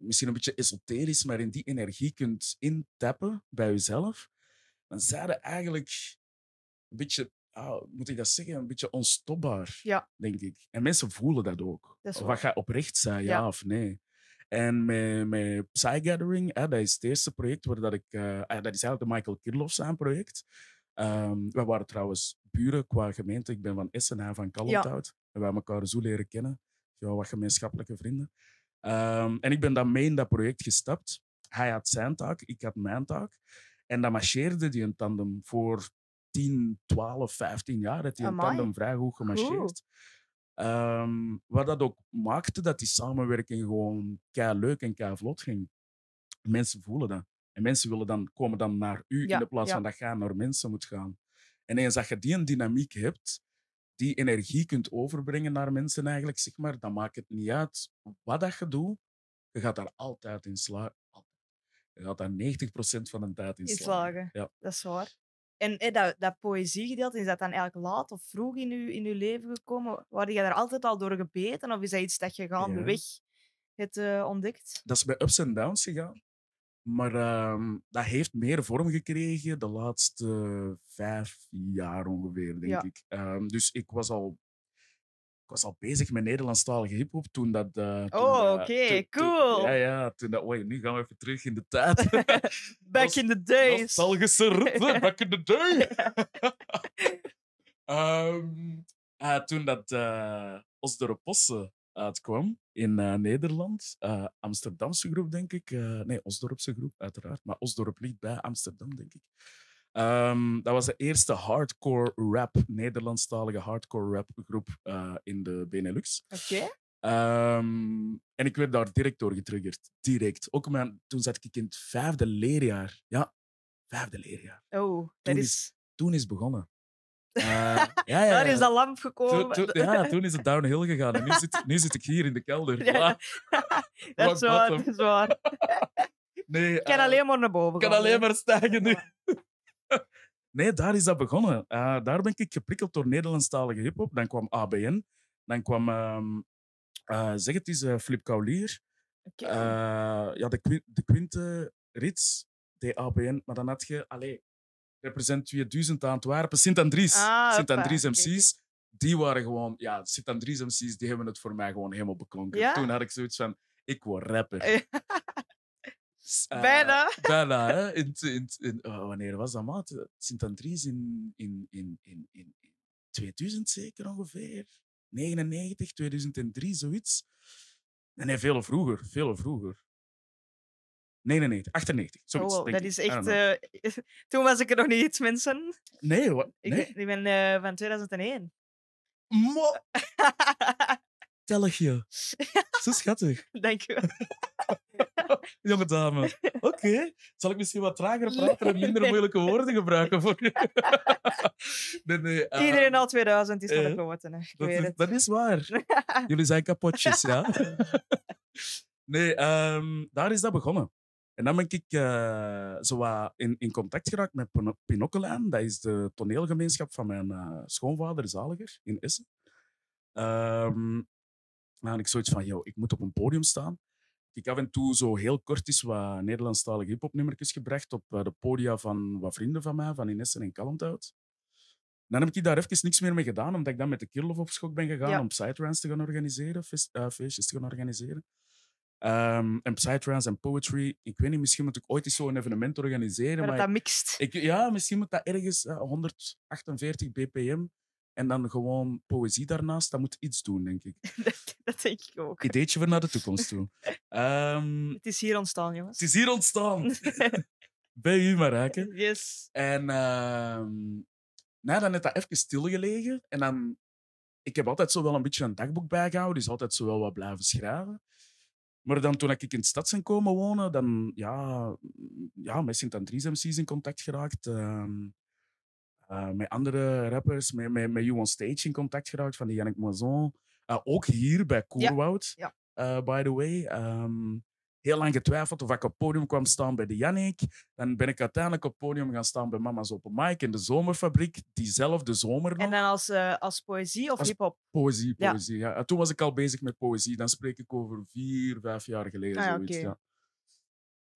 Speaker 2: misschien een beetje esoterisch, maar in die energie kunt intappen bij jezelf, dan zijn eigenlijk een beetje, ah, moet ik dat zeggen, een beetje onstopbaar,
Speaker 1: Ja.
Speaker 2: denk ik. En mensen voelen dat ook.
Speaker 1: Dat
Speaker 2: wat gaat oprecht zijn, ja,
Speaker 1: Ja.
Speaker 2: of nee. En met, met Psygathering, hè, dat is het eerste project waar dat ik... eh, ah, dat is eigenlijk de Michael Kirloff zijn project. Ehm we waren trouwens buren qua gemeente. Ik ben van Essen, hij van Kalmthout. En we hebben elkaar zo leren kennen. Ja, wat gemeenschappelijke vrienden. Ehm, en ik ben dan mee in dat project gestapt. Hij had zijn taak, ik had mijn taak. En dan marcheerde die een tandem voor 10, 12, 15 jaar. Het die een tandem vrij goed gemarcheerd. Ehm, wat dat ook maakte dat die samenwerking gewoon kei leuk en kei vlot ging. Mensen voelen dat. En mensen willen dan, komen dan naar u
Speaker 1: Ja,
Speaker 2: in de plaats
Speaker 1: ja.
Speaker 2: van dat je naar mensen moet gaan. En eens dat je die een dynamiek hebt, die energie kunt overbrengen naar mensen eigenlijk, zeg maar, dan maakt het niet uit wat dat je doet. Je gaat daar altijd in slagen. Je gaat daar 90% van de tijd in slagen.
Speaker 1: slagen.
Speaker 2: Ja.
Speaker 1: Dat is waar. En eh, dat, dat poëziegedeelte, is dat dan eigenlijk laat of vroeg in je, in uw leven gekomen? Waar je daar altijd al door gebeten? Of is dat iets dat je gaandeweg hebt eh, ontdekt?
Speaker 2: dat is bij ups en downs gegaan. Maar ehm, dat heeft meer vorm gekregen de laatste vijf jaar ongeveer, denk
Speaker 1: Ja.
Speaker 2: ik. Ehm, dus ik was al, ik was al bezig met Nederlandstalige hip-hop toen dat. eh, toen
Speaker 1: Oh, oké,
Speaker 2: toen-
Speaker 1: cool.
Speaker 2: ja, ja, toen dat. Oei, nu gaan we even terug in de tijd.
Speaker 1: Back in the days.
Speaker 2: Nostalgische ritme, back in the day. Ehm, eh, toen dat uh, Osdorp Posse uitkwam in eh, Nederland, eh, Amsterdamse groep, denk ik. Eh, nee, Osdorpse groep, uiteraard. Maar Osdorp ligt bij Amsterdam, denk ik. Ehm, dat was de eerste hardcore rap, Nederlandstalige hardcore rap groep in de Benelux.
Speaker 1: Oké.
Speaker 2: Ehm, en ik werd daar direct door getriggerd. Direct. Ook mijn, toen zat ik in het vijfde leerjaar. Ja, vijfde leerjaar.
Speaker 1: Oh, dat
Speaker 2: Toen
Speaker 1: is...
Speaker 2: Toen is het begonnen. Eh, ja, ja,
Speaker 1: Daar is dat lamp gekomen.
Speaker 2: toen- ja, toen is het downhill gegaan. En nu zit, nu zit ik hier in de kelder.
Speaker 1: Ja, dat is waar, dat is waar.
Speaker 2: Nee,
Speaker 1: Ik kan
Speaker 2: eh,
Speaker 1: alleen maar naar boven
Speaker 2: kan
Speaker 1: gaan,
Speaker 2: alleen maar stijgen nu. Nee, daar is dat begonnen. Eh, daar ben ik geprikkeld door Nederlandstalige hip-hop. Dan kwam ABN. Dan kwam, ehm, eh, zeg het eens, Flip Kaulier. Ja, de, Quin- de Quinte Rits, de ABN. Maar dan had je, allee, represent 2000 aan Antwerpen, Sint-Andries.
Speaker 1: Ah,
Speaker 2: Sint-Andries MC's. Die waren gewoon, ja, Sint-Andries MC's, die hebben het voor mij gewoon helemaal beklonken.
Speaker 1: Ja?
Speaker 2: Toen had ik zoiets van, ik word rapper.
Speaker 1: Eh, Bijna.
Speaker 2: Bijna, hè. In, in, in, oh, wanneer was dat, maat? Sint-Andries in, in, in, in, in, in 2000 zeker ongeveer. 99, 2003, zoiets. Nee, nee, veel vroeger. Veel vroeger. 99, 98,
Speaker 1: Oh,
Speaker 2: zoiets.
Speaker 1: wow,
Speaker 2: denk
Speaker 1: dat
Speaker 2: ik.
Speaker 1: is echt... eh, toen was ik er nog niet, mensen.
Speaker 2: Nee, wat?
Speaker 1: Ik,
Speaker 2: Nee?
Speaker 1: ben- ik ben eh, van 2001.
Speaker 2: Mo- Telligje. Zo schattig.
Speaker 1: Dank u.
Speaker 2: Jonge dame. Oké. Zal ik misschien wat trager praten en minder moeilijke woorden gebruiken voor je? nee, nee. eh,
Speaker 1: Iedereen al 2000 is van de kloten.
Speaker 2: dat, is, dat is waar. Jullie zijn kapotjes, ja? nee, ehm, daar is dat begonnen. En dan ben ik eh, zo in, in contact geraakt met Pino- Pinokkelijn. Dat is de toneelgemeenschap van mijn eh, schoonvader, Zaliger, in Essen. Ehm, dan had ik zoiets van, yo, ik moet op een podium staan. Ik heb af en toe zo heel kort eens wat Nederlandstalige hiphopnummertjes gebracht op eh, de podia van wat vrienden van mij, van in Essen en Kalmthout. Dan heb ik daar even niks meer mee gedaan, omdat ik dan met de Kirlof op schok ben gegaan
Speaker 1: Ja.
Speaker 2: om Psytrance te gaan organiseren, feestjes te gaan organiseren. Ehm, en Psytrance en Poetry, ik weet niet, misschien moet ik ooit eens zo'n evenement organiseren.
Speaker 1: Maar
Speaker 2: Maar
Speaker 1: dat mixt.
Speaker 2: ik, ja, misschien moet dat ergens eh, 148 bpm en dan gewoon poëzie daarnaast. Dat moet iets doen, denk ik.
Speaker 1: dat, dat denk ik ook.
Speaker 2: Ideetje voor naar de toekomst toe. Ehm,
Speaker 1: Het is hier ontstaan, jongens.
Speaker 2: het is hier ontstaan. Bij u, Marijke.
Speaker 1: yes.
Speaker 2: En ehm nou, dan heeft dat even stilgelegen. En dan... Ik heb altijd zo wel een beetje een dagboek bijgehouden, dus altijd zo wel wat blijven schrijven. Maar dan toen ik in de stad zijn komen wonen, dan ja, ja met Sint-Andries MC's in contact geraakt. ehm, eh, met andere rappers, met, met, met You on Stage in contact geraakt, van die Yannick Moison. Eh, ook hier bij Koerwoud,
Speaker 1: ja.
Speaker 2: eh, by the way. Ehm, heel lang getwijfeld of ik op podium kwam staan bij de Yannick. Dan ben ik uiteindelijk op podium gaan staan bij Mama's Open Mic in de zomerfabriek. Diezelfde zomer nog.
Speaker 1: En dan als, eh, als poëzie of hip-hop?
Speaker 2: Poëzie, poëzie. Ja. En toen was ik al bezig met poëzie. Dan spreek ik over vier, vijf jaar geleden.
Speaker 1: Ah,
Speaker 2: zoiets, ja.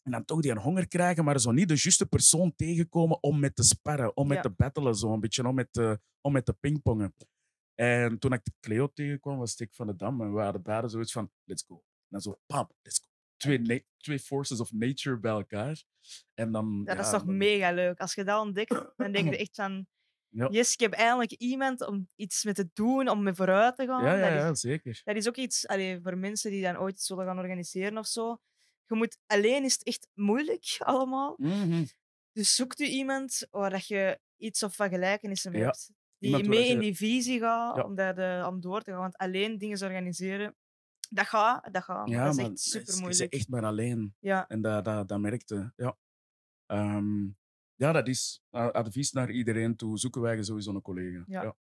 Speaker 2: En dan toch die een honger krijgen, maar zo niet de juiste persoon tegenkomen om met te sparren, om met
Speaker 1: Ja.
Speaker 2: te battelen, zo een beetje om met te, om met te pingpongen. En toen ik Cleo tegenkwam, was Stik van de Dam. En we hadden beide zoiets van, let's go. En dan zo, pam, let's go. Twee, twee forces of nature bij elkaar. En dan,
Speaker 1: Ja, dat is toch
Speaker 2: dan-
Speaker 1: mega leuk. Als je dat ontdekt, dan denk je echt van...
Speaker 2: Ja.
Speaker 1: Yes, ik heb eindelijk iemand om iets mee te doen, om mee vooruit te gaan.
Speaker 2: Ja, ja,
Speaker 1: dat, is,
Speaker 2: zeker.
Speaker 1: dat is ook iets allee, voor mensen die dan ooit zullen gaan organiseren of zo. Je moet, alleen is het echt moeilijk allemaal.
Speaker 2: Mhm.
Speaker 1: Dus zoekt u iemand waar dat je iets of van gelijkenissen hebt. Die mee in die visie gaat om, eh, om door te gaan. Want alleen dingen organiseren, dat gaat, dat gaat.
Speaker 2: Ja,
Speaker 1: dat is echt super moeilijk.
Speaker 2: echt maar alleen.
Speaker 1: Ja,
Speaker 2: En dat, dat, dat merkte. Ja. Ehm, ja, dat is advies naar iedereen toe. Zoeken wij sowieso een collega.
Speaker 1: Ja.
Speaker 2: Ja.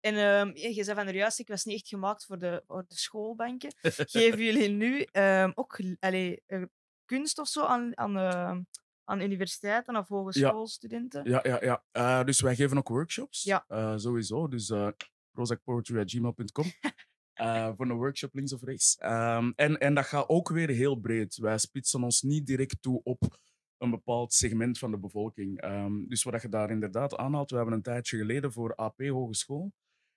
Speaker 1: En ehm, je zei van er juist, ik was niet echt gemaakt voor de, voor de schoolbanken. Geven jullie nu ehm, ook allee, eh, kunst of zo aan, aan, aan universiteiten of hogeschoolstudenten?
Speaker 2: Ja, ja, ja. Eh, dus wij geven ook workshops.
Speaker 1: Ja.
Speaker 2: Eh, sowieso. Dus uh. Eh, voor een workshop links of rechts. Ehm, en, en dat gaat ook weer heel breed. Wij spitsen ons niet direct toe op een bepaald segment van de bevolking. Ehm, dus wat je daar inderdaad aanhaalt, we hebben een tijdje geleden voor AP Hogeschool,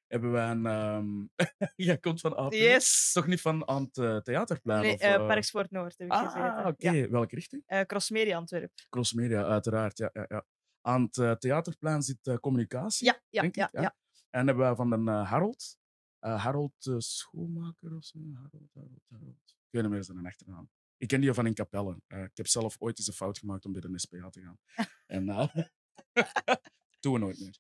Speaker 2: hebben wij een... ehm Jij komt van AP?
Speaker 1: Yes!
Speaker 2: Toch niet van aan het eh, theaterplein?
Speaker 1: Nee,
Speaker 2: of,
Speaker 1: eh? Parksport Noord heb ik
Speaker 2: Ah, oké.
Speaker 1: Ja.
Speaker 2: Welke richting?
Speaker 1: Eh, Crossmedia Antwerp.
Speaker 2: Crossmedia, uiteraard. Ja, ja, ja. Aan het theaterplein zit communicatie.
Speaker 1: Ja, ja,
Speaker 2: denk
Speaker 1: ja,
Speaker 2: ik, ja.
Speaker 1: ja.
Speaker 2: En hebben we van een Harold. Eh, Harold eh, Schoenmaker of zo. Harold, Harold, Harold. Ik weet niet meer zijn achternaam. Ik ken die van in Capelle. Eh, ik heb zelf ooit eens een fout gemaakt om bij de SPA te gaan. en eh doen we nooit meer.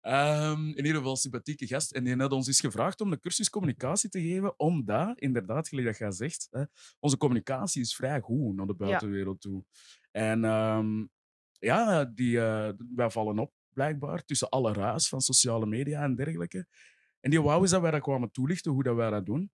Speaker 2: Ehm, in ieder geval sympathieke gast. En die had ons eens gevraagd om de cursus communicatie te geven, omdat, inderdaad, gelijk dat jij zegt, hè, onze communicatie is vrij goed naar de buitenwereld toe. En ehm, ja, die, wij vallen op, blijkbaar, tussen alle ruis van sociale media en dergelijke. En die wou eens dat wij dat kwamen toelichten, hoe dat wij dat doen.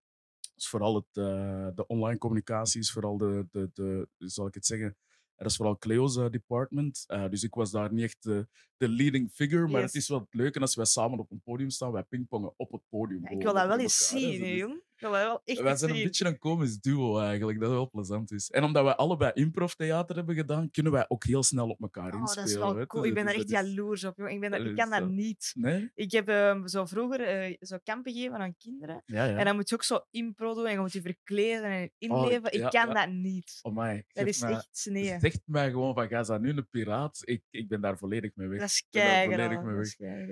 Speaker 2: Dus vooral het, eh, de online communicatie is vooral de, de, de, zal ik het zeggen, dat is vooral Cleo's eh, department. Eh, dus ik was daar niet echt de, de leading figure, maar
Speaker 1: Yes.
Speaker 2: het is wel het leuke als wij samen op een podium staan, wij pingpongen op het podium.
Speaker 1: Ja, ik wil dat wel eens zien, hè,
Speaker 2: dus-
Speaker 1: jong. Ik dat wel echt
Speaker 2: wij zijn een beetje een komisch duo eigenlijk, dat wel plezant is. En omdat wij allebei improv-theater hebben gedaan, kunnen wij ook heel snel op elkaar
Speaker 1: Oh,
Speaker 2: inspelen.
Speaker 1: dat is wel cool. Ik ben
Speaker 2: Dus
Speaker 1: daar echt
Speaker 2: dat
Speaker 1: jaloers op. Joh. Ik, ben dat,
Speaker 2: dat
Speaker 1: ik kan dat niet.
Speaker 2: Nee?
Speaker 1: Ik heb ehm, zo vroeger eh, zo kampen gegeven aan kinderen.
Speaker 2: Ja, ja.
Speaker 1: En dan moet je ook zo impro doen en je moet je verkleden en inleven. ik
Speaker 2: ja,
Speaker 1: kan dat niet.
Speaker 2: Amai,
Speaker 1: Dat
Speaker 2: geef
Speaker 1: is
Speaker 2: mij-
Speaker 1: echt sneeuw.
Speaker 2: Zegt mij gewoon van, ga ze nu een piraat? Ik, ik ben daar volledig mee weg.
Speaker 1: Dat is
Speaker 2: ben daar volledig mee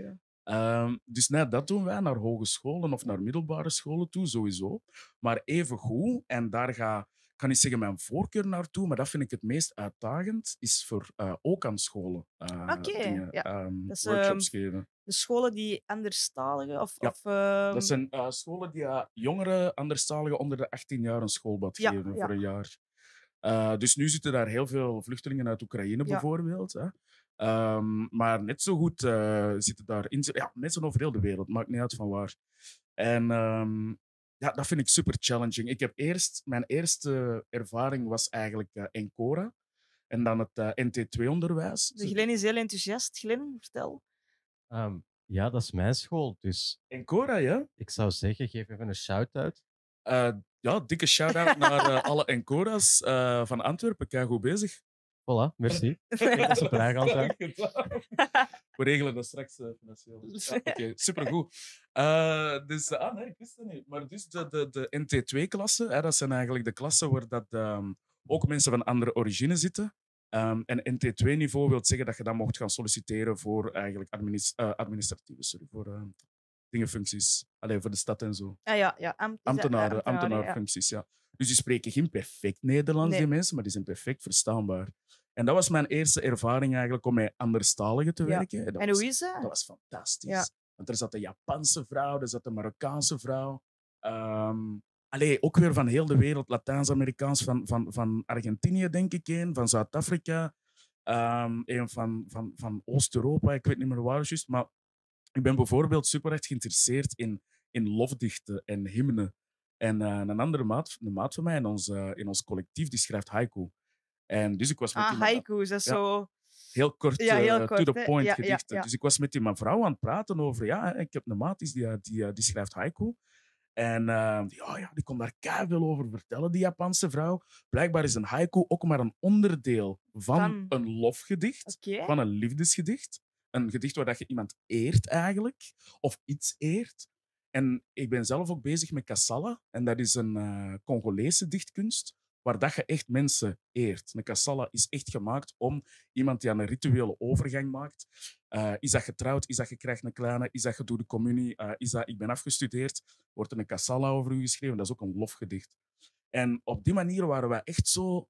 Speaker 1: Dat
Speaker 2: Ehm, dus nee, dat doen wij naar hogescholen of naar middelbare scholen toe, sowieso. Maar even goed, en daar ga ik kan niet zeggen mijn voorkeur naartoe, maar dat vind ik het meest uitdagend, is voor eh, ook aan scholen dingen,
Speaker 1: ja. is,
Speaker 2: workshops geven.
Speaker 1: De scholen die anderstaligen of...
Speaker 2: Ja,
Speaker 1: of
Speaker 2: Dat zijn eh, scholen die uh, jongeren, anderstaligen onder de 18 jaar een schoolbad
Speaker 1: Ja,
Speaker 2: geven voor een jaar. Dus nu zitten daar heel veel vluchtelingen uit Oekraïne bijvoorbeeld. Hè. Ehm, maar net zo goed eh, zitten daar in, ja, mensen over heel de wereld, maakt niet uit van waar. En ehm, ja, dat vind ik super challenging. Ik heb eerst, mijn eerste ervaring was eigenlijk eh, Encora en dan het eh, NT2-onderwijs.
Speaker 1: De Glen is heel enthousiast. Glen, vertel.
Speaker 3: Ehm, ja, dat is mijn school. Dus
Speaker 2: Encora, ja?
Speaker 3: ik zou zeggen, geef even een shout-out.
Speaker 2: Eh, ja, dikke shout-out naar eh, alle Encora's eh, van Antwerpen. Kijk goed bezig.
Speaker 3: Voilà, merci. dat gaan zijn.
Speaker 2: We regelen dat straks eh, financieel. Ja, Oké, supergoed. Eh, dus, ah nee, ik wist het niet. Maar dus de, de, de NT2-klassen, dat zijn eigenlijk de klassen waar dat, ehm, ook mensen van andere origine zitten. Ehm, en NT2-niveau wil zeggen dat je dan mocht gaan solliciteren voor eigenlijk eh, administratieve, sorry, voor eh, dingen, functies. Alleen voor de stad en zo.
Speaker 1: Ah ja, ja.
Speaker 2: Ambtenaren,
Speaker 1: ja,
Speaker 2: ambtenaarfuncties, ja. Dus die spreken geen perfect Nederlands,
Speaker 1: Nee.
Speaker 2: die mensen, maar die zijn perfect verstaanbaar. En dat was mijn eerste ervaring eigenlijk om met anderstaligen te
Speaker 1: Ja.
Speaker 2: werken. Dat
Speaker 1: En
Speaker 2: was,
Speaker 1: hoe is dat?
Speaker 2: Dat was fantastisch.
Speaker 1: Ja.
Speaker 2: Want er zat een Japanse vrouw, er zat een Marokkaanse vrouw. Allee, ook weer van heel de wereld, Latijns-Amerikaans, van, van, van Argentinië denk ik een, van Zuid-Afrika, Ehm een van, van, van Oost-Europa, ik weet niet meer waar juist. Maar ik ben bijvoorbeeld super erg geïnteresseerd in, in lofdichten en hymnen. En eh, een andere maat, een maat van mij in ons, eh, in ons collectief, die schrijft haiku. En dus ik was met
Speaker 1: Ah, haiku's, dat is
Speaker 2: Ja.
Speaker 1: zo...
Speaker 2: heel kort,
Speaker 1: Ja, heel
Speaker 2: eh,
Speaker 1: kort,
Speaker 2: to the point
Speaker 1: Ja, ja,
Speaker 2: gedichten.
Speaker 1: ja.
Speaker 2: Dus ik was met die mevrouw aan het praten over, ja, ik heb een maat die, die, die, schrijft haiku. En die, oh ja, die kon daar veel over vertellen, die Japanse vrouw. Blijkbaar is een haiku ook maar een onderdeel van,
Speaker 1: Van.
Speaker 2: een lofgedicht, van een liefdesgedicht. Een gedicht waar dat je iemand eert eigenlijk, of iets eert. En ik ben zelf ook bezig met Kassala. En dat is een eh, Congolese dichtkunst, waar dat je echt mensen eert. Een Kassala is echt gemaakt om iemand die aan een rituele overgang maakt. Eh, is dat getrouwd? Is dat je krijgt een kleine? Is dat je doet de communie? Eh, is dat ik ben afgestudeerd? Wordt er een Kassala over u geschreven? Dat is ook een lofgedicht. En op die manier waren wij echt zo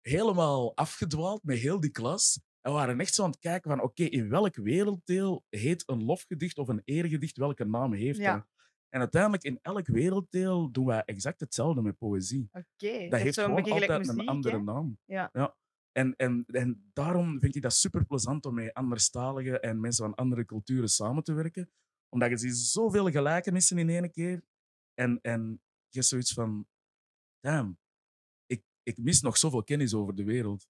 Speaker 2: helemaal afgedwaald met heel die klas. En we waren echt zo aan het kijken van, oké, in welk werelddeel heet een lofgedicht of een eergedicht, welke naam heeft
Speaker 1: Ja.
Speaker 2: dat? En uiteindelijk in elk werelddeel doen wij exact hetzelfde met poëzie.
Speaker 1: Oké.
Speaker 2: Dat heeft gewoon altijd
Speaker 1: muziek,
Speaker 2: een andere naam.
Speaker 1: Ja.
Speaker 2: En, en, en daarom vind ik dat super plezant om met anderstaligen en mensen van andere culturen samen te werken. Omdat je ziet zoveel gelijkenissen in één keer. En, en je hebt zoiets van, damn, ik, ik mis nog zoveel kennis over de wereld.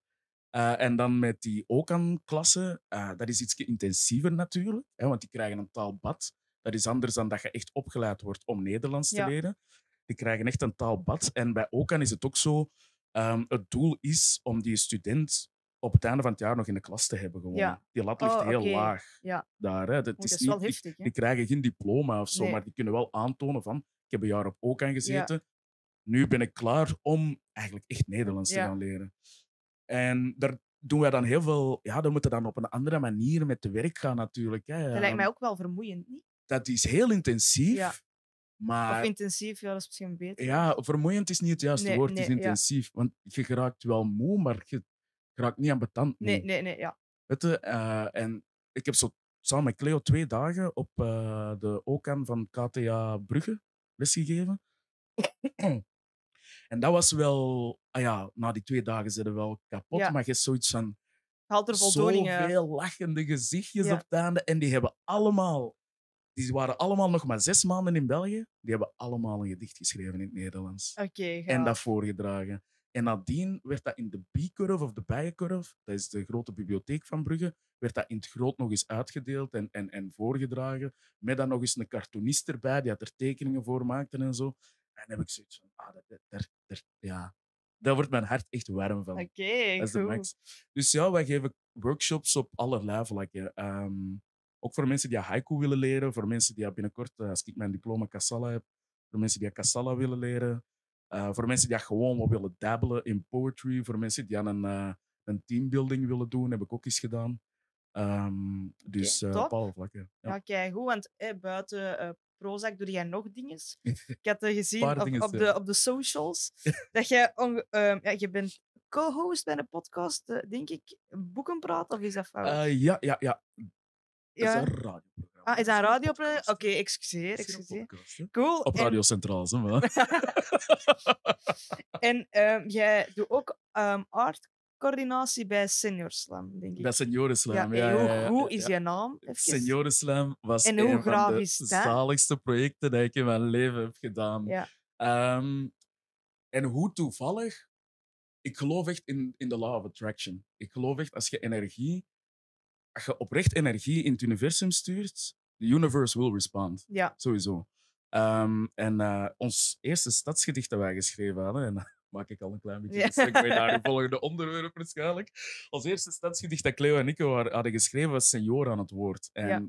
Speaker 2: Eh, en dan met die OCAN-klasse, eh, dat is iets intensiever natuurlijk, hè, want die krijgen een taalbad. Dat is anders dan dat je echt opgeleid wordt om Nederlands te leren. Die krijgen echt een taalbad. En bij OCAN is het ook zo, ehm, het doel is om die student op het einde van het jaar nog in de klas te hebben. Gewoon.
Speaker 1: Ja.
Speaker 2: Die lat ligt
Speaker 1: Oh,
Speaker 2: heel laag
Speaker 1: Ja.
Speaker 2: daar. Hè. Dat, is
Speaker 1: dat is
Speaker 2: niet, die-
Speaker 1: heftig,
Speaker 2: die krijgen geen diploma of zo,
Speaker 1: Nee.
Speaker 2: maar die kunnen wel aantonen van ik heb een jaar op OCAN gezeten. Nu ben ik klaar om eigenlijk echt Nederlands te gaan leren. En daar doen wij dan heel veel... Ja, dan moeten we dan op een andere manier met te werk gaan natuurlijk. Hè.
Speaker 1: Dat lijkt mij ook wel vermoeiend, niet?
Speaker 2: Dat is heel intensief,
Speaker 1: Ja.
Speaker 2: maar...
Speaker 1: Of intensief, ja, dat is misschien beter.
Speaker 2: Ja, vermoeiend is niet het juiste
Speaker 1: Nee,
Speaker 2: woord, het is
Speaker 1: ja.
Speaker 2: intensief. Want je geraakt wel moe, maar je geraakt niet aan betand.
Speaker 1: Nee, nee, nee, ja.
Speaker 2: Weet je, eh, en ik heb zo samen met Cleo twee dagen op eh, de OCAN van KTA Brugge lesgegeven. en dat was wel... Ah ja, na die twee dagen zijn we wel kapot,
Speaker 1: Ja.
Speaker 2: maar je hebt zoiets van
Speaker 1: Haalt er uit.
Speaker 2: zoveel lachende gezichtjes
Speaker 1: Ja.
Speaker 2: op het einde. En die hebben allemaal... Die waren allemaal nog maar zes maanden in België. Die hebben allemaal een gedicht geschreven in het Nederlands
Speaker 1: Oké,
Speaker 2: en dat voorgedragen. En nadien werd dat in de B-curve of de Bijencurve, dat is de grote bibliotheek van Brugge, werd dat in het groot nog eens uitgedeeld en, en, en voorgedragen. Met dan nog eens een cartoonist erbij, die had er tekeningen voor maakte en zo. En dan heb ik zoiets van, ah, dat, dat, daar- daar- ja, daar wordt mijn hart echt warm van.
Speaker 1: Oké,
Speaker 2: Dat is de
Speaker 1: goed.
Speaker 2: max. Dus ja, wij geven workshops op allerlei vlakken. Ehm, ook voor mensen die haiku willen leren, voor mensen die binnenkort, eh, als ik mijn diploma Kassala heb, voor mensen die Kassala willen leren, eh, voor mensen die gewoon wat willen dabbelen in poetry, voor mensen die aan een, eh, een teambuilding willen doen, heb ik ook eens gedaan. Ehm, dus
Speaker 1: top.
Speaker 2: op alle vlakken. Ja.
Speaker 1: Ja, kijk, goed, want eh, buiten Prozac doe jij nog dingen. Ik had er gezien op, op, de, op de socials dat jij ehm, ja, je bent co-host bij een podcast, eh, denk ik, Boekenpraat, of is dat fout?
Speaker 2: Eh, ja, ja, ja. Dat is een radioprogramma.
Speaker 1: Ah, is dat een radioprogramma? Oké, excuseer, excuseer.
Speaker 2: podcast.
Speaker 1: Cool.
Speaker 2: Op
Speaker 1: en-
Speaker 2: Radio Centraal, hè, maar.
Speaker 1: En, ehm, jij doet ook ehm artcoördinatie bij Senior Slam, denk ik.
Speaker 2: Bij Seniorenslam.
Speaker 1: ja,
Speaker 2: Ja,
Speaker 1: en
Speaker 2: ja,
Speaker 1: hoe,
Speaker 2: ja,
Speaker 1: hoe
Speaker 2: ja,
Speaker 1: is je naam?
Speaker 2: Seniorenslam was
Speaker 1: En hoe
Speaker 2: een van de zaligste projecten dat ik in mijn leven heb gedaan.
Speaker 1: Ja.
Speaker 2: Ehm, en hoe toevallig, ik geloof echt in, in de law of attraction. Ik geloof echt, als je energie, als je oprecht energie in het universum stuurt, the universe will respond.
Speaker 1: Ja,
Speaker 2: Sowieso. Ehm, en eh, ons eerste stadsgedicht dat wij geschreven hadden, en maak ik al een klein beetje
Speaker 1: Ja.
Speaker 2: een segue naar het volgende onderwerp waarschijnlijk. Ons eerste stadsgedicht dat Cleo en ik hadden geschreven was Senior aan het woord. En
Speaker 1: Ja.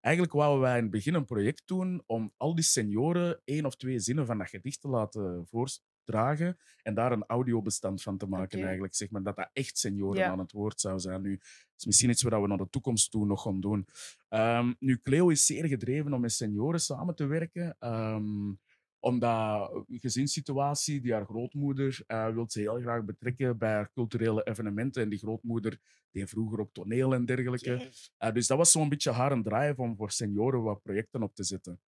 Speaker 2: eigenlijk wouden wij in het begin een project doen om al die senioren één of twee zinnen van dat gedicht te laten voordragen en daar een audiobestand van te maken eigenlijk. Zeg maar, dat dat echt senioren
Speaker 1: Ja.
Speaker 2: aan het woord zou zijn. Nu, dat is misschien iets wat we naar de toekomst toe nog gaan doen. Ehm, nu, Cleo is zeer gedreven om met senioren samen te werken. ehm, omdat gezinssituatie, die haar grootmoeder eh wil ze heel graag betrekken bij haar culturele evenementen. En die grootmoeder deed vroeger ook toneel en dergelijke. Eh, dus dat was zo'n beetje haar een drive om voor senioren wat projecten op te zetten.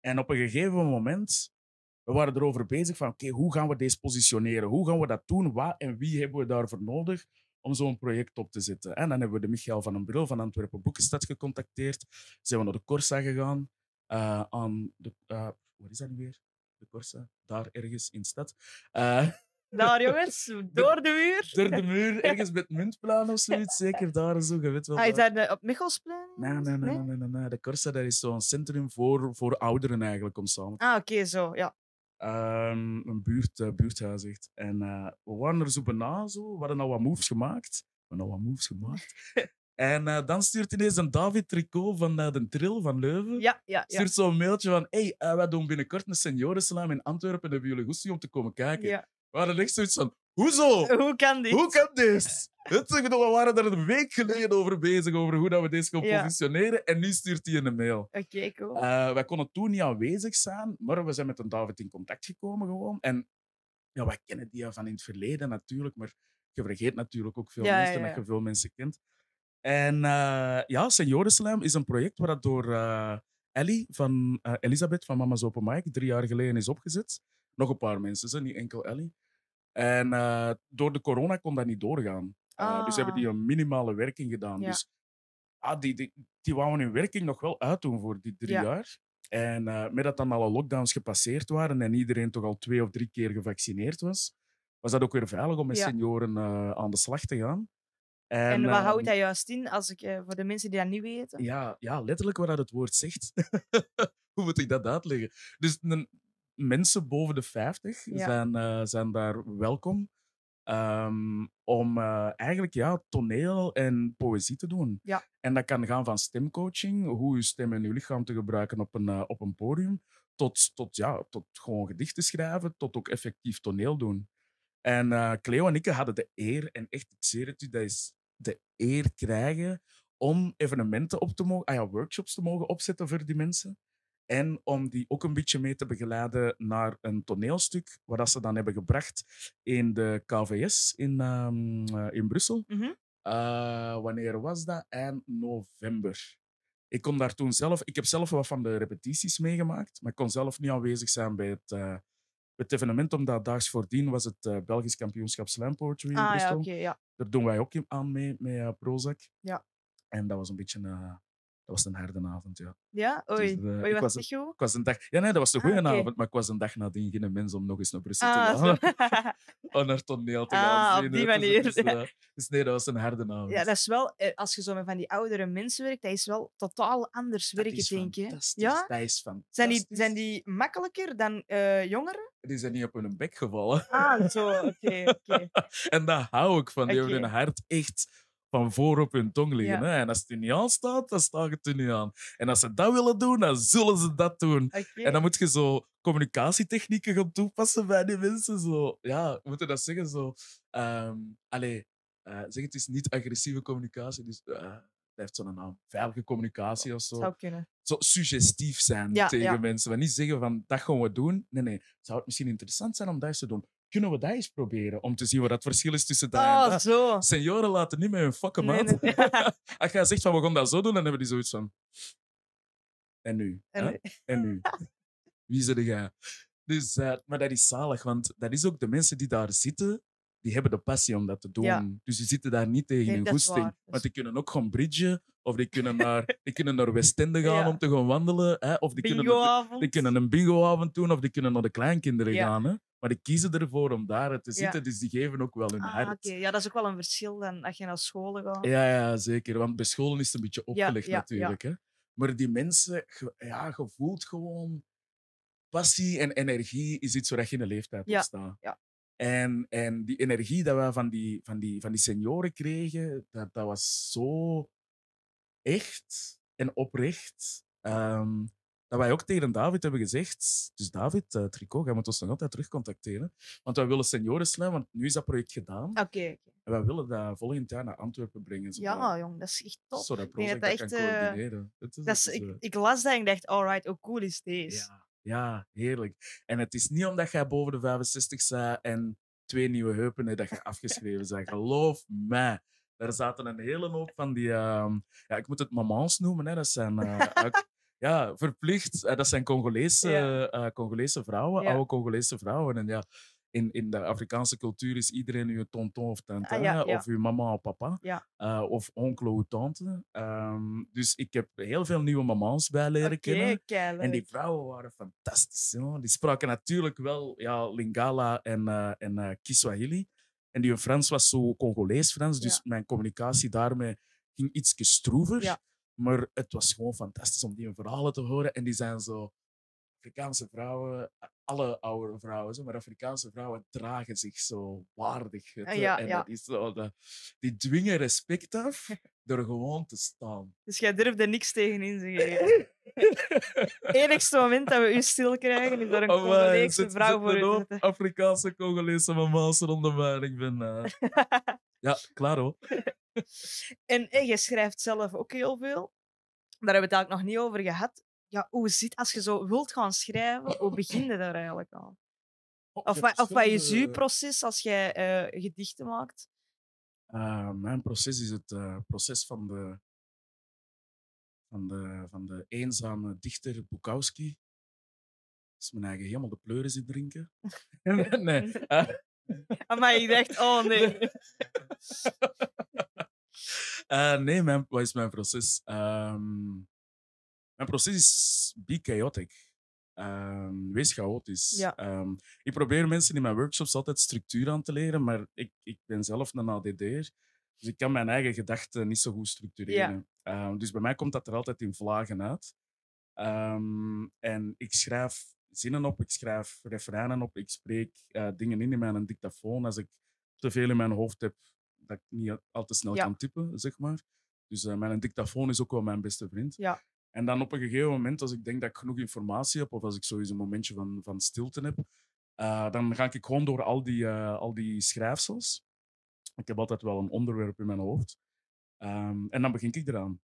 Speaker 2: En op een gegeven moment, we waren erover bezig van, oké, hoe gaan we deze positioneren? Hoe gaan we dat doen? Wat en wie hebben we daarvoor nodig om zo'n project op te zetten? En dan hebben we de Michael van den Bril van Antwerpen Boekenstad gecontacteerd. Zijn we naar de Corsa gegaan. eh, aan de, wat is dat nu weer? De Corsa? Daar ergens in de stad. Eh,
Speaker 1: Daar, jongens. Door de muur.
Speaker 2: Door de muur, ergens met muntplan of zoiets. Zeker daar zo, je weet wel.
Speaker 1: Ah, is dat de- op Michelsplein?
Speaker 2: Nee, nee, nee, nee, nee, nee. De Corsa dat is zo'n centrum voor, voor ouderen eigenlijk, om samen
Speaker 1: Ah, oké, zo. Ja.
Speaker 2: Ehm, een buurt, eh, buurthuis echt. En eh, we waren er zo bijna zo. We hadden al wat moves gemaakt. We hadden al wat moves gemaakt. En eh, dan stuurt ineens een David Tricot van eh, de Trill van Leuven.
Speaker 1: Ja, ja, ja.
Speaker 2: Stuurt zo'n mailtje van: hey, eh, wij doen binnenkort een seniorenslam in Antwerpen. Hebben jullie goesting om te komen kijken?
Speaker 1: ja.
Speaker 2: We hadden echt zoiets van: hoezo?
Speaker 1: Hoe kan dit?
Speaker 2: Hoe kan dit? We waren er een week geleden over bezig, over hoe dat we deze gaan
Speaker 1: Ja.
Speaker 2: positioneren. En nu stuurt hij een mail.
Speaker 1: Oké, cool.
Speaker 2: Wij konden toen niet aanwezig zijn, maar we zijn met een David in contact gekomen gewoon. En ja, wij kennen die van in het verleden natuurlijk, maar je vergeet natuurlijk ook veel
Speaker 1: Ja,
Speaker 2: mensen
Speaker 1: ja,
Speaker 2: dat je veel mensen kent. En eh, ja, Seniorenslam is een project waar dat door eh, Ellie van eh, Elisabeth van Mama's Open Mic drie jaar geleden is opgezet. Nog een paar mensen, hè, niet enkel Ellie. En door de corona kon dat niet doorgaan. Eh, Dus hebben die een minimale werking gedaan.
Speaker 1: Ah. Ja.
Speaker 2: Dus ah, die, die, die wouden hun werking nog wel uitdoen voor die drie
Speaker 1: Ja.
Speaker 2: jaar. En met dat dan alle lockdowns gepasseerd waren en iedereen toch al twee of drie keer gevaccineerd was, was dat ook weer veilig om met
Speaker 1: Ja.
Speaker 2: senioren aan de slag te gaan.
Speaker 1: En, wat
Speaker 2: ehm,
Speaker 1: houdt dat juist in, als ik, eh, voor de mensen die dat niet weten?
Speaker 2: ja, ja, letterlijk wat dat het woord zegt. Hoe moet ik dat uitleggen? Dus een, mensen boven de 50
Speaker 1: Ja.
Speaker 2: zijn, eh, zijn daar welkom ehm, om eh, eigenlijk ja, toneel en poëzie te doen.
Speaker 1: Ja.
Speaker 2: En dat kan gaan van stemcoaching, hoe je stem en je lichaam te gebruiken op een, op een podium, tot, tot, ja, tot gewoon gedichten schrijven, tot ook effectief toneel doen. En eh, Cleo en ik hadden de eer, en echt, ik het u, dat is de eer krijgen om evenementen op te mogen, ah ja, workshops te mogen opzetten voor die mensen. En om die ook een beetje mee te begeleiden naar een toneelstuk, waar dat ze dan hebben gebracht in de KVS in, ehm, eh, in Brussel. Eh, wanneer was dat? Eind november. Ik kon daar toen zelf... Ik heb zelf wat van de repetities meegemaakt, maar ik kon zelf niet aanwezig zijn bij het, eh, het evenement, omdat daags voordien was het eh, Belgisch kampioenschap Slam Poetry in
Speaker 1: Ah, ja, ja.
Speaker 2: Daar doen wij ook aan mee, met eh, Prozac.
Speaker 1: Ja.
Speaker 2: En dat was een beetje... was een harde avond, ja.
Speaker 1: Ja? Oei,
Speaker 2: Dus,
Speaker 1: Oei
Speaker 2: ik
Speaker 1: was
Speaker 2: was
Speaker 1: goed?
Speaker 2: Ik was een dag... Ja, nee, dat was een
Speaker 1: Ah,
Speaker 2: goede avond, maar ik was een dag nadien geen mens om nog eens naar Brussel
Speaker 1: Ah,
Speaker 2: te gaan.
Speaker 1: zo.
Speaker 2: om naar toneel te
Speaker 1: Ah,
Speaker 2: gaan
Speaker 1: op
Speaker 2: zien,
Speaker 1: die
Speaker 2: hè. Dus-
Speaker 1: manier,
Speaker 2: Dus, dus nee, dat was een harde avond.
Speaker 1: ja, dat is wel, eh, als je zo met van die oudere mensen werkt, dat is wel totaal anders
Speaker 2: Dat
Speaker 1: werken,
Speaker 2: is
Speaker 1: denk je.
Speaker 2: fantastisch.
Speaker 1: Ja?
Speaker 2: Dat is fantastisch.
Speaker 1: Zijn die, zijn die makkelijker dan eh, jongeren?
Speaker 2: Die zijn niet op hun bek gevallen.
Speaker 1: Ah, zo, oké, oké.
Speaker 2: En dat hou ik van. Die hebben hun hart echt van voor op hun tong liggen.
Speaker 1: Ja.
Speaker 2: Hè? En als het er niet aan staat, dan staat het er niet aan. En als ze dat willen doen, dan zullen ze dat doen. En dan moet je zo communicatietechnieken gaan toepassen bij die mensen. Zo, ja, hoe moet je dat zeggen? Zo, allee, eh, zeg het is niet agressieve communicatie. Dus eh, dat heeft zo'n naam. Veilige communicatie of zo.
Speaker 1: Zou kunnen.
Speaker 2: Zo suggestief zijn
Speaker 1: Ja,
Speaker 2: tegen
Speaker 1: ja.
Speaker 2: mensen. Maar niet zeggen van, dat gaan we doen. Nee, nee. Zou het misschien interessant zijn om dat eens te doen? Kunnen we dat eens proberen? Om te zien wat het verschil is tussen en
Speaker 1: Oh,
Speaker 2: dat.
Speaker 1: zo.
Speaker 2: Senioren laten niet met hun fucking
Speaker 1: Nee,
Speaker 2: maat.
Speaker 1: nee.
Speaker 2: Als jij zegt van, we gaan dat zo doen, dan hebben die zoiets van... En nu?
Speaker 1: En nu?
Speaker 2: En nu? Wie zit jij? Dus, eh, maar dat is zalig, want dat is ook de mensen die daar zitten, die hebben de passie om dat te doen.
Speaker 1: Ja.
Speaker 2: Dus die zitten daar niet tegen hun goesting.
Speaker 1: is-
Speaker 2: die kunnen ook gaan bridgen, of die kunnen naar, die kunnen naar Westende gaan
Speaker 1: Ja.
Speaker 2: om te gaan wandelen, hè? of die kunnen, die kunnen een bingoavond doen, of die kunnen naar de kleinkinderen
Speaker 1: Ja.
Speaker 2: gaan. Hè? Maar die kiezen ervoor om daar te
Speaker 1: Ja.
Speaker 2: zitten, dus die geven ook wel hun
Speaker 1: Ah,
Speaker 2: hart.
Speaker 1: oké. Ja, dat is ook wel een verschil dan als je naar scholen gaat.
Speaker 2: Ja, ja, zeker. Want bij scholen is het een beetje opgelegd
Speaker 1: ja,
Speaker 2: natuurlijk. Hè? Maar die mensen, ja, je voelt gewoon... Passie en energie is iets waar je in de leeftijd op staat.
Speaker 1: ja.
Speaker 2: En, en die energie dat we van die, van die, van die senioren kregen, dat, dat was zo echt en oprecht. Ehm, dat wij ook tegen David hebben gezegd, dus David, uh, Tricot, jij moet ons nog altijd terugcontacteren. Want wij willen senioren slaan, want nu is dat project gedaan.
Speaker 1: Oké.
Speaker 2: En wij willen dat volgend jaar naar Antwerpen brengen. zodat-
Speaker 1: Ja, jong, dat is echt top.
Speaker 2: Prozac
Speaker 1: dat
Speaker 2: dat,
Speaker 1: dat
Speaker 2: kan
Speaker 1: echt, eh,
Speaker 2: coördineren. Is-
Speaker 1: Dat is, ik,
Speaker 2: eh,
Speaker 1: ik las dat en ik dacht, alright, hoe cool is deze?
Speaker 2: ja, ja, heerlijk. En het is niet omdat jij boven de 65 bent en twee nieuwe heupen dat je afgeschreven bent. Geloof mij. Daar zaten een hele hoop van die... ehm, ja, ik moet het mamans noemen. Hè. Dat zijn... eh, ja, verplicht. Eh, dat zijn Congolese,
Speaker 1: Ja.
Speaker 2: eh, Congolese vrouwen, oude Congolese vrouwen. En ja, in, in de Afrikaanse cultuur is iedereen uw tonton of tante,
Speaker 1: Ah, ja, ja.
Speaker 2: of uw mama of papa,
Speaker 1: Ja.
Speaker 2: eh, of onkel of tante. Ehm, dus ik heb heel veel nieuwe mamans bij leren kennen. En die vrouwen waren fantastisch. Die spraken natuurlijk wel ja, Lingala en, eh, en eh, Kiswahili. En die hun Frans was zo Congolees-Frans, dus mijn communicatie daarmee ging iets stroever. Maar het was gewoon fantastisch om die verhalen te horen. En die zijn zo... Afrikaanse vrouwen, alle oude vrouwen, maar Afrikaanse vrouwen dragen zich zo waardig.
Speaker 1: Ah, ja,
Speaker 2: en
Speaker 1: ja.
Speaker 2: dat is zo, dat, die dwingen respect af door gewoon te staan.
Speaker 1: Dus jij durft er niks tegenin te geven. Het enigste moment dat we u stil krijgen is door een Congolese vrouw voor u
Speaker 2: op. Afrikaanse Congolese mama's rondom. Ik ben... eh, Ja, klaar hoor.
Speaker 1: En eh, je schrijft zelf ook heel veel. Daar hebben we het eigenlijk nog niet over gehad. Ja, hoe zit als je zo wilt gaan schrijven, hoe begin je daar eigenlijk? Of, wat, of wat is uw proces als jij eh, gedichten maakt?
Speaker 2: Eh, mijn proces is het eh, proces van de, van, de, van de eenzame dichter Bukowski. Dat is mijn eigen helemaal de pleuren zit drinken. nee. eh,
Speaker 1: Maar ik dacht, oh nee.
Speaker 2: eh, nee, mijn, wat is mijn proces? Ehm, mijn proces is be chaotic. Ehm, wees chaotisch.
Speaker 1: Ja.
Speaker 2: Ehm, ik probeer mensen in mijn workshops altijd structuur aan te leren, maar ik, ik ben zelf een ADD'er. Dus ik kan mijn eigen gedachten niet zo goed structureren. Ehm, dus bij mij komt dat er altijd in vlagen uit. En ik schrijf zinnen op, ik schrijf refreinen op, ik spreek eh, dingen in in mijn dictafoon. Als ik te veel in mijn hoofd heb, dat ik niet al te snel
Speaker 1: Ja.
Speaker 2: kan typen, zeg maar. Dus eh, mijn dictafoon is ook wel mijn beste vriend.
Speaker 1: Ja.
Speaker 2: En dan op een gegeven moment, als ik denk dat ik genoeg informatie heb, of als ik sowieso een momentje van, van stilte heb, eh, dan ga ik gewoon door al die, eh, al die schrijfsels. Ik heb altijd wel een onderwerp in mijn hoofd. Ehm, en dan begin ik eraan.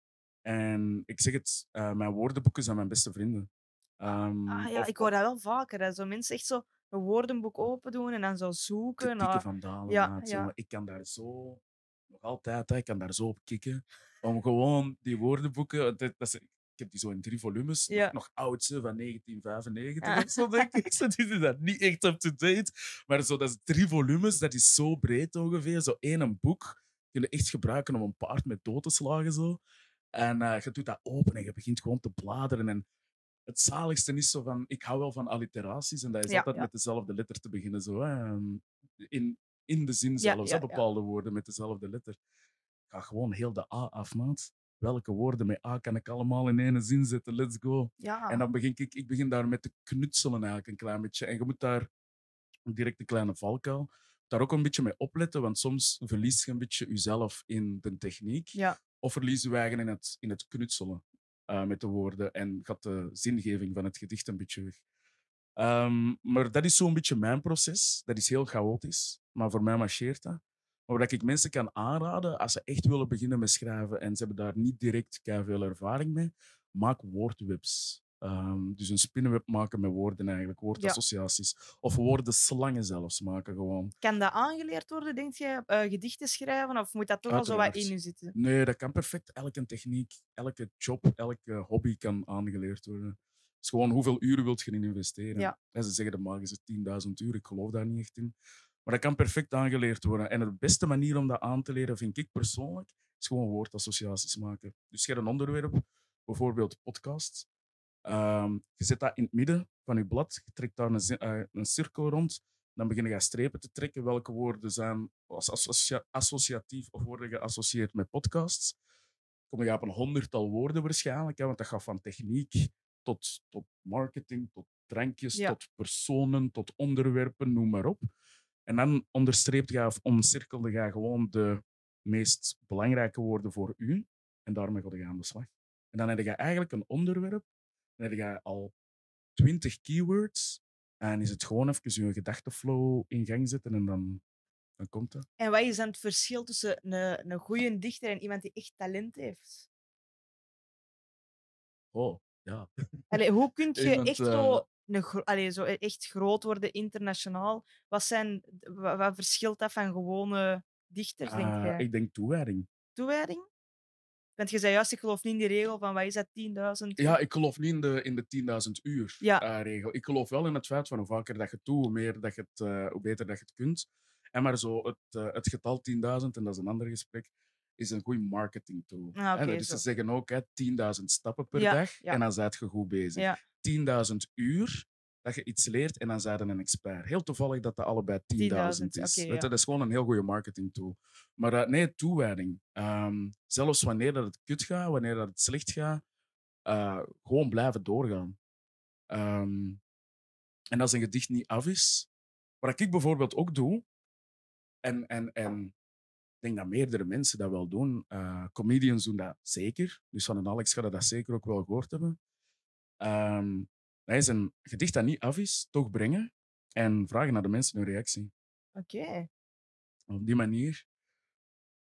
Speaker 2: En ik zeg het, eh, mijn woordenboeken zijn mijn beste vrienden. Ehm,
Speaker 1: Ah, ja,
Speaker 2: of-
Speaker 1: ik hoor dat wel vaker. Hè. Zo mensen echt zo een woordenboek open doen en dan zo zoeken.
Speaker 2: kikken
Speaker 1: naar-
Speaker 2: van Dalen.
Speaker 1: ja, ja.
Speaker 2: Ik kan daar zo, nog altijd, hè, ik kan daar zo op kicken. Om gewoon die woordenboeken, dat, dat is- ik heb die zo in drie volumes, nog-
Speaker 1: Ja.
Speaker 2: nog, oud, ze, van 1995
Speaker 1: Ah.
Speaker 2: of zo, denk ik. Die is dat niet echt up-to-date. Maar zo, dat is drie volumes, dat is zo breed ongeveer. Zo één een boek. kun je echt gebruiken om een paard met dood te slagen. Zo. En eh, je doet dat open en je begint gewoon te bladeren. En het zaligste is zo van, ik hou wel van alliteraties en dat is
Speaker 1: Ja,
Speaker 2: altijd
Speaker 1: ja.
Speaker 2: met dezelfde letter te beginnen. Zo, hè. Ehm, In, in de zin
Speaker 1: Ja,
Speaker 2: zelfs,
Speaker 1: ja, ja.
Speaker 2: bepaalde woorden met dezelfde letter. Ik ga gewoon heel de A af, maat. Welke woorden met A kan ik allemaal in één zin zetten? Let's go.
Speaker 1: Ja,
Speaker 2: En dan begin ik, ik begin daar met te knutselen eigenlijk een klein beetje. En je moet daar direct een kleine valkuil. Daar ook een beetje mee opletten, want soms verlies je een beetje jezelf in de techniek.
Speaker 1: ja.
Speaker 2: Of verliezen we eigen in het, in het knutselen eh, met de woorden en gaat de zingeving van het gedicht een beetje weg. Ehm, maar dat is zo'n beetje mijn proces. Dat is heel chaotisch, maar voor mij marcheert dat. Maar wat ik mensen kan aanraden, als ze echt willen beginnen met schrijven en ze hebben daar niet direct veel ervaring mee, maak woordwebs. Ehm, dus een spinnenweb maken met woorden eigenlijk, woordassociaties. Of woordenslangen zelfs maken gewoon.
Speaker 1: Kan dat aangeleerd worden, denk je, eh, gedichten schrijven? Of moet dat toch al zo wat in je zitten?
Speaker 2: Nee, dat kan perfect. Elke techniek, elke job, elke hobby kan aangeleerd worden. Het is gewoon hoeveel uren wilt je erin investeren.
Speaker 1: Ja.
Speaker 2: En ze zeggen de magische 10.000 uur, ik geloof daar niet echt in. Maar dat kan perfect aangeleerd worden. En de beste manier om dat aan te leren, vind ik persoonlijk, is gewoon woordassociaties maken. Dus je hebt een onderwerp, bijvoorbeeld podcast. Ehm, je zet dat in het midden van je blad, je trekt daar een, eh, een cirkel rond. Dan begin je strepen te trekken. Welke woorden zijn als associa- associatief of worden geassocieerd met podcasts? Kom je op een honderdtal woorden waarschijnlijk, hè, want dat gaat van techniek tot, tot marketing, tot drankjes,
Speaker 1: Ja.
Speaker 2: tot personen, tot onderwerpen, noem maar op. En dan onderstreept je of omcirkelde je gewoon de meest belangrijke woorden voor u. En daarmee ga je aan de slag. En dan heb je eigenlijk een onderwerp. Dan heb je al twintig keywords. En is het gewoon even je gedachtenflow in gang zetten en dan, dan komt het.
Speaker 1: En wat is dan het verschil tussen een, een goede dichter en iemand die echt talent heeft?
Speaker 2: Oh, ja.
Speaker 1: Allee, hoe kun je
Speaker 2: Iemand,
Speaker 1: echt,
Speaker 2: eh,
Speaker 1: zo een, gro- allee, zo e- echt groot worden internationaal? Wat, zijn, wat, wat verschilt dat van gewone dichters, denk
Speaker 2: Eh,
Speaker 1: jij?
Speaker 2: ik denk toewijding.
Speaker 1: Toewijding? Want je zei juist, ik geloof niet in die regel van, wat is dat, 10.000?
Speaker 2: Ja, ik geloof niet in de, in de 10.000 uur
Speaker 1: Ja.
Speaker 2: eh, regel. Ik geloof wel in het feit van hoe vaker dat je het doet, hoe, meer dat je het, eh, hoe beter dat je het kunt. En maar zo, het, eh, het getal 10.000, en dat is een ander gesprek, is een goede marketing tool.
Speaker 1: Ah,
Speaker 2: Hè, dus
Speaker 1: zo.
Speaker 2: ze zeggen ook hè, 10.000 stappen per
Speaker 1: Ja,
Speaker 2: dag
Speaker 1: ja.
Speaker 2: en dan zijt je goed bezig.
Speaker 1: Ja.
Speaker 2: 10.000 uur dat je iets leert en dan zijn je een expert. Heel toevallig dat dat allebei 10.000
Speaker 1: 10.000,
Speaker 2: is.
Speaker 1: ja.
Speaker 2: Dat is gewoon een heel goede marketing tool. Maar eh, nee, toewijding. Ehm, zelfs wanneer dat het kut gaat, wanneer dat het slecht gaat, eh, gewoon blijven doorgaan. Ehm, en als een gedicht niet af is, wat ik bijvoorbeeld ook doe, en, en, en denk dat meerdere mensen dat wel doen, eh, comedians doen dat zeker, dus van een Alex gaat dat zeker ook wel gehoord hebben, Ehm dat is een gedicht dat niet af is, toch brengen en vragen naar de mensen hun reactie.
Speaker 1: Oké.
Speaker 2: Op die manier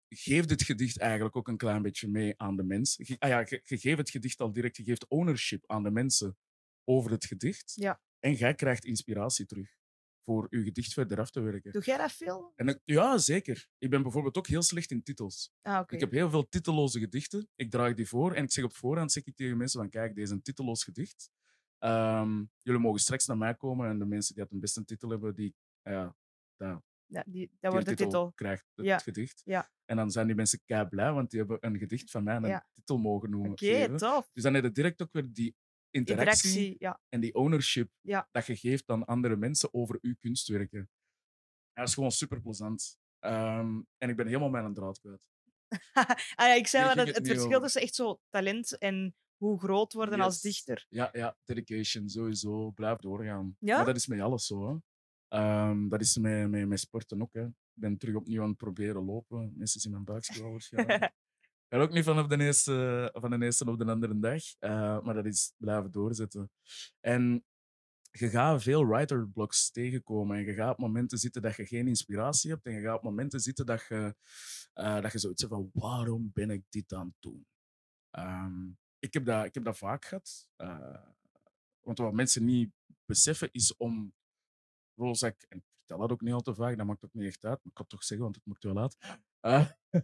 Speaker 2: geeft het gedicht eigenlijk ook een klein beetje mee aan de mens. Je, ah ja, je, je geeft het gedicht al direct, je geeft ownership aan de mensen over het gedicht.
Speaker 1: Ja.
Speaker 2: En jij krijgt inspiratie terug voor je gedicht verder af te werken.
Speaker 1: Doe jij dat veel?
Speaker 2: En ik- ja, zeker. Ik ben bijvoorbeeld ook heel slecht in titels.
Speaker 1: Ah.
Speaker 2: Ik heb heel veel titelloze gedichten. Ik draag die voor en ik zeg op voorhand zeg ik tegen mensen van kijk, deze is een titelloos gedicht. Ehm, jullie mogen straks naar mij komen en de mensen die het een beste titel hebben, die, ah ja, dat,
Speaker 1: Ja, die, dat wordt de
Speaker 2: titel,
Speaker 1: titel.
Speaker 2: krijgt het
Speaker 1: Ja,
Speaker 2: gedicht.
Speaker 1: ja.
Speaker 2: En dan zijn die mensen kei blij, want die hebben een gedicht van mij een
Speaker 1: Ja.
Speaker 2: titel mogen noemen.
Speaker 1: Oké,
Speaker 2: geven.
Speaker 1: tof.
Speaker 2: Dus dan heb je direct ook weer die interactie,
Speaker 1: Interactie, ja.
Speaker 2: en die ownership
Speaker 1: Ja.
Speaker 2: dat je geeft aan andere mensen over uw kunstwerken. Dat is gewoon super plezant. en ik ben helemaal mijn draad kwijt.
Speaker 1: ah ja, ik zei wel dat
Speaker 2: het
Speaker 1: verschil tussen echt zo talent en hoe groot worden als dichter.
Speaker 2: Ja, ja, dedication, sowieso. Blijf doorgaan.
Speaker 1: Ja?
Speaker 2: Maar dat is met alles zo. Hè. Ehm, dat is met, met, met sporten ook. Hè. Ik ben terug opnieuw aan het proberen lopen. Mensen zien mijn waarschijnlijk. Ik ga ook niet van, op de eerste, van de eerste op de andere dag. eh, maar dat is blijven doorzetten. En je gaat veel writerblocks tegenkomen. En je gaat op momenten zitten dat je geen inspiratie hebt. En je gaat op momenten zitten dat je, eh, dat je zoiets hebt van waarom ben ik dit aan het doen? Ehm, ik, heb dat, ik heb dat vaak gehad. Eh, want wat mensen niet beseffen is om Prozac, en vertel dat ook niet al te vaak, dat maakt ook niet echt uit, maar ik kan het toch zeggen, want het moet wel uit. Eh,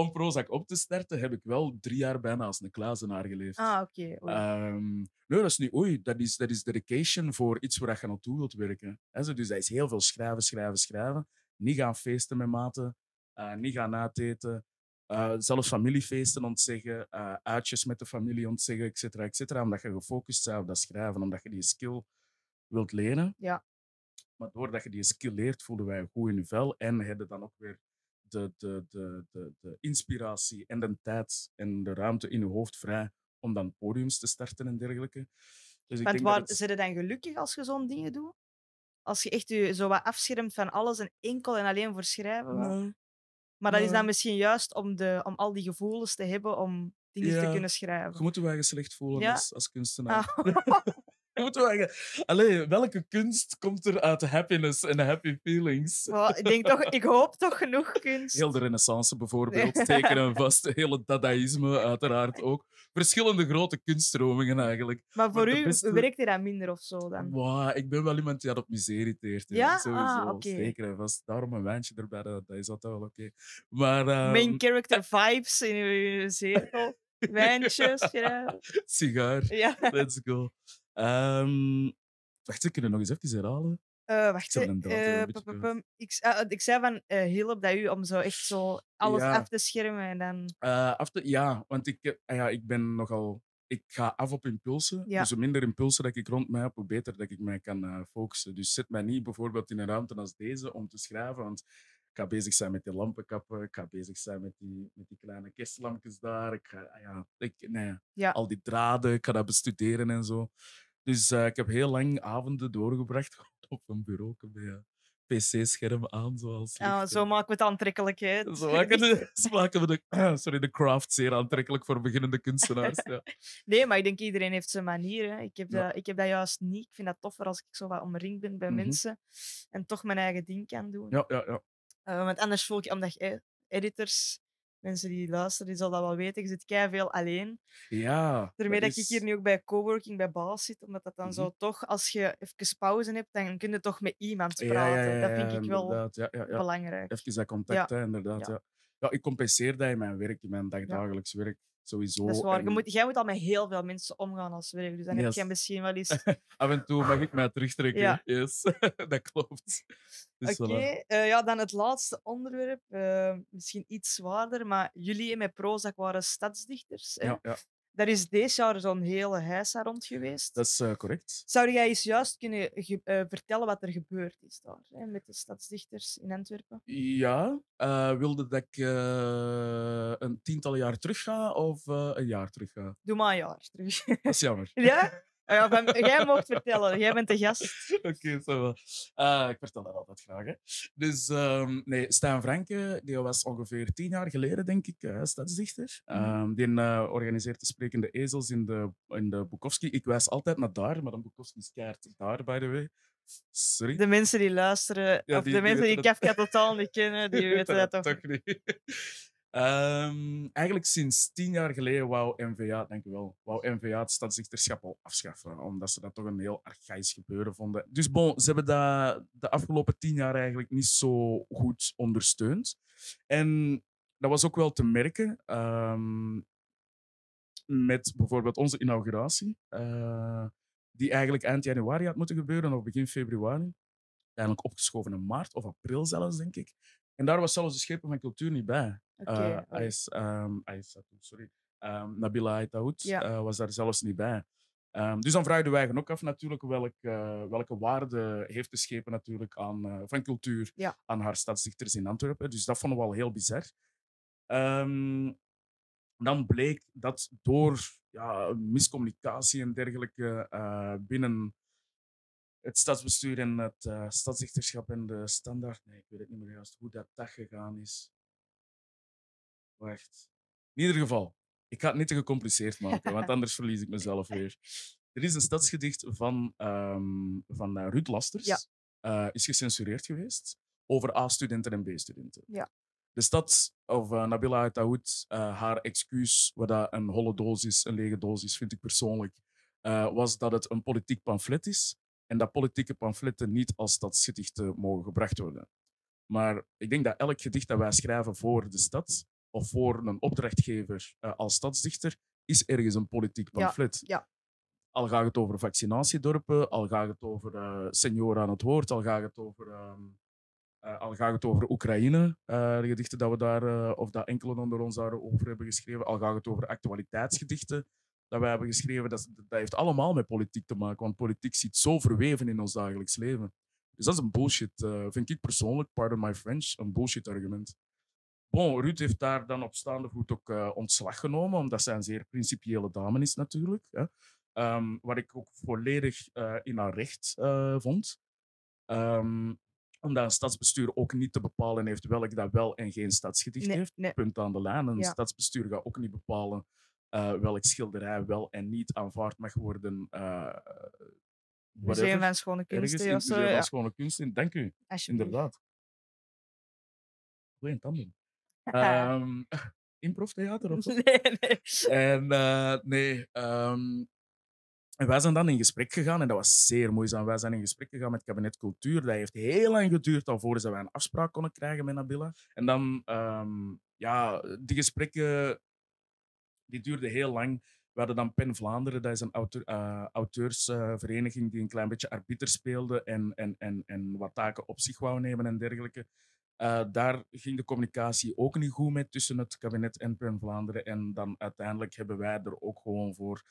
Speaker 2: om Prozac op te starten heb ik wel drie jaar bijna als een kluizenaar geleefd.
Speaker 1: Ah, oké. oei.
Speaker 2: Ehm, nee, dat is niet oei. Dat is, dat is dedication voor iets waar je naartoe wilt werken. Zo, dus dat is heel veel schrijven, schrijven, schrijven. Niet gaan feesten met maten. eh, niet gaan uiteten. eh, zelfs familiefeesten ontzeggen. uitjes met de familie ontzeggen, et cetera, et cetera. Omdat je gefocust bent op dat schrijven. Omdat je die skill wilt leren.
Speaker 1: Ja.
Speaker 2: Maar doordat je die skill leert, voelden wij goed in je vel. En hebben dan ook weer de, de, de, de, de inspiratie en de tijd en de ruimte in je hoofd vrij om dan podiums te starten en dergelijke. Dus
Speaker 1: Want waar,
Speaker 2: het-
Speaker 1: zit dan gelukkig als je zo'n dingen doet? Als je echt je zo wat afschermt van alles en enkel en alleen voor schrijven. Maar dat is dan misschien juist om, de, om al die gevoelens te hebben om dingen te kunnen schrijven.
Speaker 2: Je moet je eigen slecht voelen
Speaker 1: Ja.
Speaker 2: als, als kunstenaar.
Speaker 1: Ah.
Speaker 2: Allee, welke kunst komt er uit happiness en happy feelings?
Speaker 1: Ik, denk toch, ik hoop toch genoeg kunst.
Speaker 2: Heel de renaissance bijvoorbeeld, tekenen vast. Hele dadaïsme uiteraard ook. Verschillende grote kunststromingen eigenlijk.
Speaker 1: maar voor u
Speaker 2: beste-
Speaker 1: werkt hij dat minder of zo dan?
Speaker 2: Wow, ik ben wel iemand die dat op museum irriteert. hè.
Speaker 1: Ja?
Speaker 2: Sowieso,
Speaker 1: Ah,
Speaker 2: zeker en vast. Daarom een wijntje erbij, dat, dat is altijd wel oké. Maar ehm,
Speaker 1: Main character vibes in uw zetel. Wijntjes. schrijven.
Speaker 2: sigaar,
Speaker 1: Ja.
Speaker 2: let's go. Ehm wacht, ik kunnen nog eens even herhalen.
Speaker 1: Eh, wacht,
Speaker 2: een draad er een
Speaker 1: Eh, ik, ah, ik zei van hielp dat u om zo echt zo alles
Speaker 2: Ja.
Speaker 1: af te schermen en dan...
Speaker 2: Af te- ja, want ik, ah ja, ik ben nogal... Ik ga af op impulsen.
Speaker 1: Ja.
Speaker 2: Dus hoe minder impulsen dat ik rond mij heb, hoe beter dat ik mij kan focussen. Dus zet mij niet bijvoorbeeld in een ruimte als deze om te schrijven, want ik ga bezig zijn met die lampenkappen, ik ga bezig zijn met die, met die kleine kerstlampjes daar. Ik ga, ah ja, ik, nee,
Speaker 1: Ja.
Speaker 2: Al die draden, ik ga dat bestuderen en zo. Dus eh, ik heb heel lang avonden doorgebracht op een bureau met een pc-scherm aan, zoals
Speaker 1: Ah,
Speaker 2: licht,
Speaker 1: zo
Speaker 2: eh.
Speaker 1: maken we het aantrekkelijkheid.
Speaker 2: Zo maken, de, zo maken we de, sorry, de craft zeer aantrekkelijk voor beginnende kunstenaars. Ja.
Speaker 1: Nee, maar ik denk iedereen heeft zijn manier. Hè. Ik, heb
Speaker 2: Ja.
Speaker 1: dat, ik heb dat juist niet. Ik vind dat toffer als ik zo wat omringd ben bij
Speaker 2: Mhm.
Speaker 1: mensen en toch mijn eigen ding kan doen.
Speaker 2: Ja, ja, ja.
Speaker 1: Eh, want anders voel ik, omdat je editors, mensen die luisteren, die zal dat wel weten, je zit kei veel alleen.
Speaker 2: ja
Speaker 1: Daarmee dat,
Speaker 2: is-
Speaker 1: ik hier nu ook bij coworking bij Baas zit, omdat dat dan
Speaker 2: Mhm.
Speaker 1: zo toch, als je even pauze hebt, dan kun je toch met iemand praten.
Speaker 2: ja, ja,
Speaker 1: dat
Speaker 2: ja,
Speaker 1: vind ik wel belangrijk.
Speaker 2: Even dat contact, hè, inderdaad.
Speaker 1: Ja.
Speaker 2: Ja. ik compenseer dat in mijn werk, in mijn dagdagelijks werk. Sowieso.
Speaker 1: Dat is waar. Je moet, jij moet al met heel veel mensen omgaan als werk. Dus dan heb jij misschien wel eens...
Speaker 2: Af en toe mag ik mij terugtrekken.
Speaker 1: Ja.
Speaker 2: Yes, dat klopt. Dus
Speaker 1: Oké, eh, ja, dan het laatste onderwerp. eh, misschien iets zwaarder, maar jullie met Prozac waren stadsdichters.
Speaker 2: Ja, ja,
Speaker 1: Daar is deze jaar zo'n hele heisa rond geweest.
Speaker 2: dat is eh, correct.
Speaker 1: Zou jij eens juist kunnen ge- eh, vertellen wat er gebeurd is daar hè, met de stadsdichters in Antwerpen?
Speaker 2: Ja, eh, wilde dat ik een tiental jaar terug ga of een jaar terug ga?
Speaker 1: Doe maar een jaar terug.
Speaker 2: Dat is jammer.
Speaker 1: ja? Ah ja, van- jij mocht vertellen, jij bent de gast.
Speaker 2: Oké, ça va. Eh, ik vertel dat altijd graag. Hè. Dus ehm, nee, Stijn Franke, die was ongeveer tien jaar geleden, denk ik, eh, stadsdichter.
Speaker 1: Mhm.
Speaker 2: Ehm, die eh, organiseert de Sprekende Ezels in de, in de Bukowski. Ik wijs altijd naar daar, maar de Bukowski is keihard daar, by the way. Sorry.
Speaker 1: De mensen die luisteren,
Speaker 2: Ja,
Speaker 1: of
Speaker 2: die-
Speaker 1: de mensen die Kafka totaal niet kennen, die weten dat toch.
Speaker 2: toch niet. Ehm, eigenlijk sinds tien jaar geleden wou NVA, denk ik wel, wou NVA het stadsdichterschap al afschaffen, omdat ze dat toch een heel archaïs gebeuren vonden. Dus ze hebben dat de afgelopen tien jaar eigenlijk niet zo goed ondersteund. En dat was ook wel te merken ehm, met bijvoorbeeld onze inauguratie, eh, die eigenlijk eind januari had moeten gebeuren of begin februari. Uiteindelijk opgeschoven in maart of april zelfs, denk ik. En daar was zelfs de schepen van cultuur niet bij. Eh,
Speaker 1: oei.
Speaker 2: Ais, ehm, Satou, sorry. Ehm, Nabila Aitaoud
Speaker 1: Ja.
Speaker 2: eh, was daar zelfs niet bij. Ehm, dus dan vraagden wij ook af natuurlijk welk, eh, welke waarde heeft de schepen natuurlijk aan, van cultuur
Speaker 1: Ja.
Speaker 2: aan haar stadsdichters in Antwerpen. Dus dat vonden we al heel bizar. Dan bleek dat door ja, miscommunicatie en dergelijke binnen het stadsbestuur en het eh, stadsdichterschap en de standaard. Nee, ik weet het niet meer juist hoe dat, dat gegaan is. Wacht. In ieder geval, ik ga het niet te gecompliceerd maken, want anders verlies ik mezelf weer. Er is een stadsgedicht van, ehm, van eh, Ruud Lasters,
Speaker 1: Ja.
Speaker 2: eh, is gecensureerd geweest, over A-studenten en B-studenten.
Speaker 1: Ja.
Speaker 2: De stad, of uh, Nabila Aitaoud, haar excuus, wat dat een holle doos is, een lege doos is, vind ik persoonlijk, was dat het een politiek pamflet is en dat politieke pamfletten niet als stadsgedichten mogen gebracht worden. Maar ik denk dat elk gedicht dat wij schrijven voor de stad of voor een opdrachtgever eh, als stadsdichter, is ergens een politiek
Speaker 1: Ja,
Speaker 2: pamflet.
Speaker 1: ja.
Speaker 2: Al gaat het over vaccinatiedorpen, al gaat het over eh senioren aan het woord, al gaat het over, eh, al gaat het over Oekraïne, de gedichten dat we daar, of dat enkele onder ons daarover hebben geschreven, al gaat het over actualiteitsgedichten dat wij hebben geschreven, dat, dat heeft allemaal met politiek te maken, want politiek zit zo verweven in ons dagelijks leven. Dus dat is een bullshit, vind ik persoonlijk, pardon my French, een bullshit argument. Bon, Ruud heeft daar dan op staande voet ook eh, ontslag genomen, omdat zij een zeer principiële dame is natuurlijk. Hè. Ehm, wat ik ook volledig eh, in haar recht eh, vond. Ehm, omdat een stadsbestuur ook niet te bepalen heeft welk dat wel en geen stadsgedicht
Speaker 1: Nee,
Speaker 2: heeft.
Speaker 1: nee.
Speaker 2: Punt aan de lijn. Een
Speaker 1: Ja.
Speaker 2: stadsbestuur gaat ook niet bepalen welk schilderij wel en niet aanvaard mag worden.
Speaker 1: Museum van Schone
Speaker 2: ergens
Speaker 1: Kunsten
Speaker 2: in het
Speaker 1: zo.
Speaker 2: Museum van
Speaker 1: Ja,
Speaker 2: Schone Kunsten. Dank u, inderdaad. Goeie tanden. Ehm improftheater of zo?
Speaker 1: nee, nee.
Speaker 2: En eh, nee, ehm, en wij zijn dan in gesprek gegaan en dat was zeer moeizaam. Wij zijn in gesprek gegaan met het kabinet Cultuur. Dat heeft heel lang geduurd alvorens wij een afspraak konden krijgen met Nabila. En dan, ehm, ja, die gesprekken die duurden heel lang. We hadden dan Pen Vlaanderen, dat is een auteur, eh, auteursvereniging die een klein beetje arbiter speelde en, en, en, en wat taken op zich wou nemen en dergelijke. Eh, daar ging de communicatie ook niet goed mee tussen het kabinet en Pen Vlaanderen. En dan uiteindelijk hebben wij er ook gewoon voor.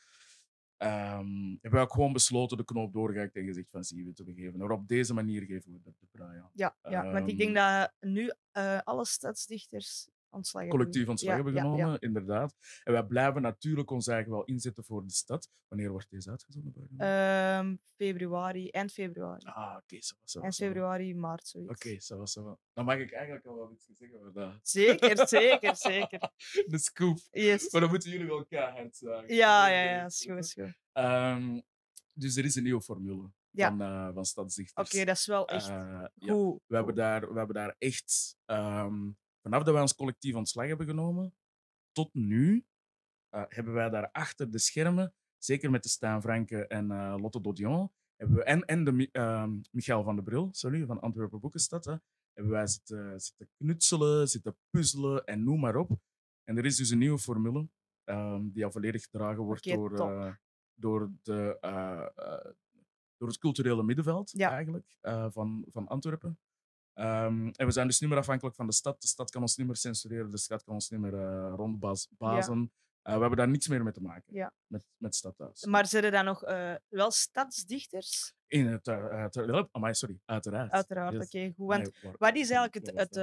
Speaker 2: ehm, hebben wij ook gewoon besloten de knoop doorgehakt en gezegd van zie te begeven. Maar op deze manier geven we de, de draai aan.
Speaker 1: Ja, ja, want ik denk
Speaker 2: Ehm,
Speaker 1: dat nu eh, alle stadsdichters ontslag
Speaker 2: collectief ontslag hebben
Speaker 1: ja, ja.
Speaker 2: genomen, inderdaad. En wij blijven natuurlijk ons eigen wel inzetten voor de stad. Wanneer wordt deze uitgezonden?
Speaker 1: Ehm, februari, eind februari.
Speaker 2: ah, oké, zo was
Speaker 1: Eind februari, maart, zoiets.
Speaker 2: Oké, zo was zo. Dan mag ik eigenlijk al wel iets zeggen over dat.
Speaker 1: Zeker, zeker, zeker.
Speaker 2: De scoop.
Speaker 1: Yes.
Speaker 2: Maar dan moeten jullie wel keihard zagen.
Speaker 1: Ja, ja, ja, is goed, is goed.
Speaker 2: Ehm, dus er is een nieuwe formule
Speaker 1: Ja.
Speaker 2: van, eh van stadsdichters.
Speaker 1: Oké, dat is wel echt
Speaker 2: Eh, ja.
Speaker 1: goed.
Speaker 2: we, hebben daar, we hebben daar echt, ehm, vanaf dat wij ons collectief ontslag hebben genomen, tot nu eh, hebben wij daar achter de schermen, zeker met de Stijn Franke en eh, Lotte Dodion, hebben we, en, en de ehm, Michael van de Bril, sorry, van Antwerpen Boekenstad, hè, hebben wij zitten, zitten knutselen, zitten puzzelen en noem maar op. En er is dus een nieuwe formule ehm, die al volledig gedragen wordt door, eh, door, de, door het culturele middenveld
Speaker 1: Ja.
Speaker 2: eigenlijk, van, van Antwerpen. Ehm, en we zijn dus niet meer afhankelijk van de stad. De stad kan ons niet meer censureren, de stad kan ons niet meer eh rondbazen. Eh, we hebben daar niks meer mee te maken
Speaker 1: Ja.
Speaker 2: met, met stadhuis.
Speaker 1: Maar zijn dan nog eh, wel stadsdichters?
Speaker 2: In het, uh, het, amai, sorry, uiteraard.
Speaker 1: Uiteraard,
Speaker 2: Yes.
Speaker 1: oké, goed. Want
Speaker 2: Nee,
Speaker 1: wat is eigenlijk het, het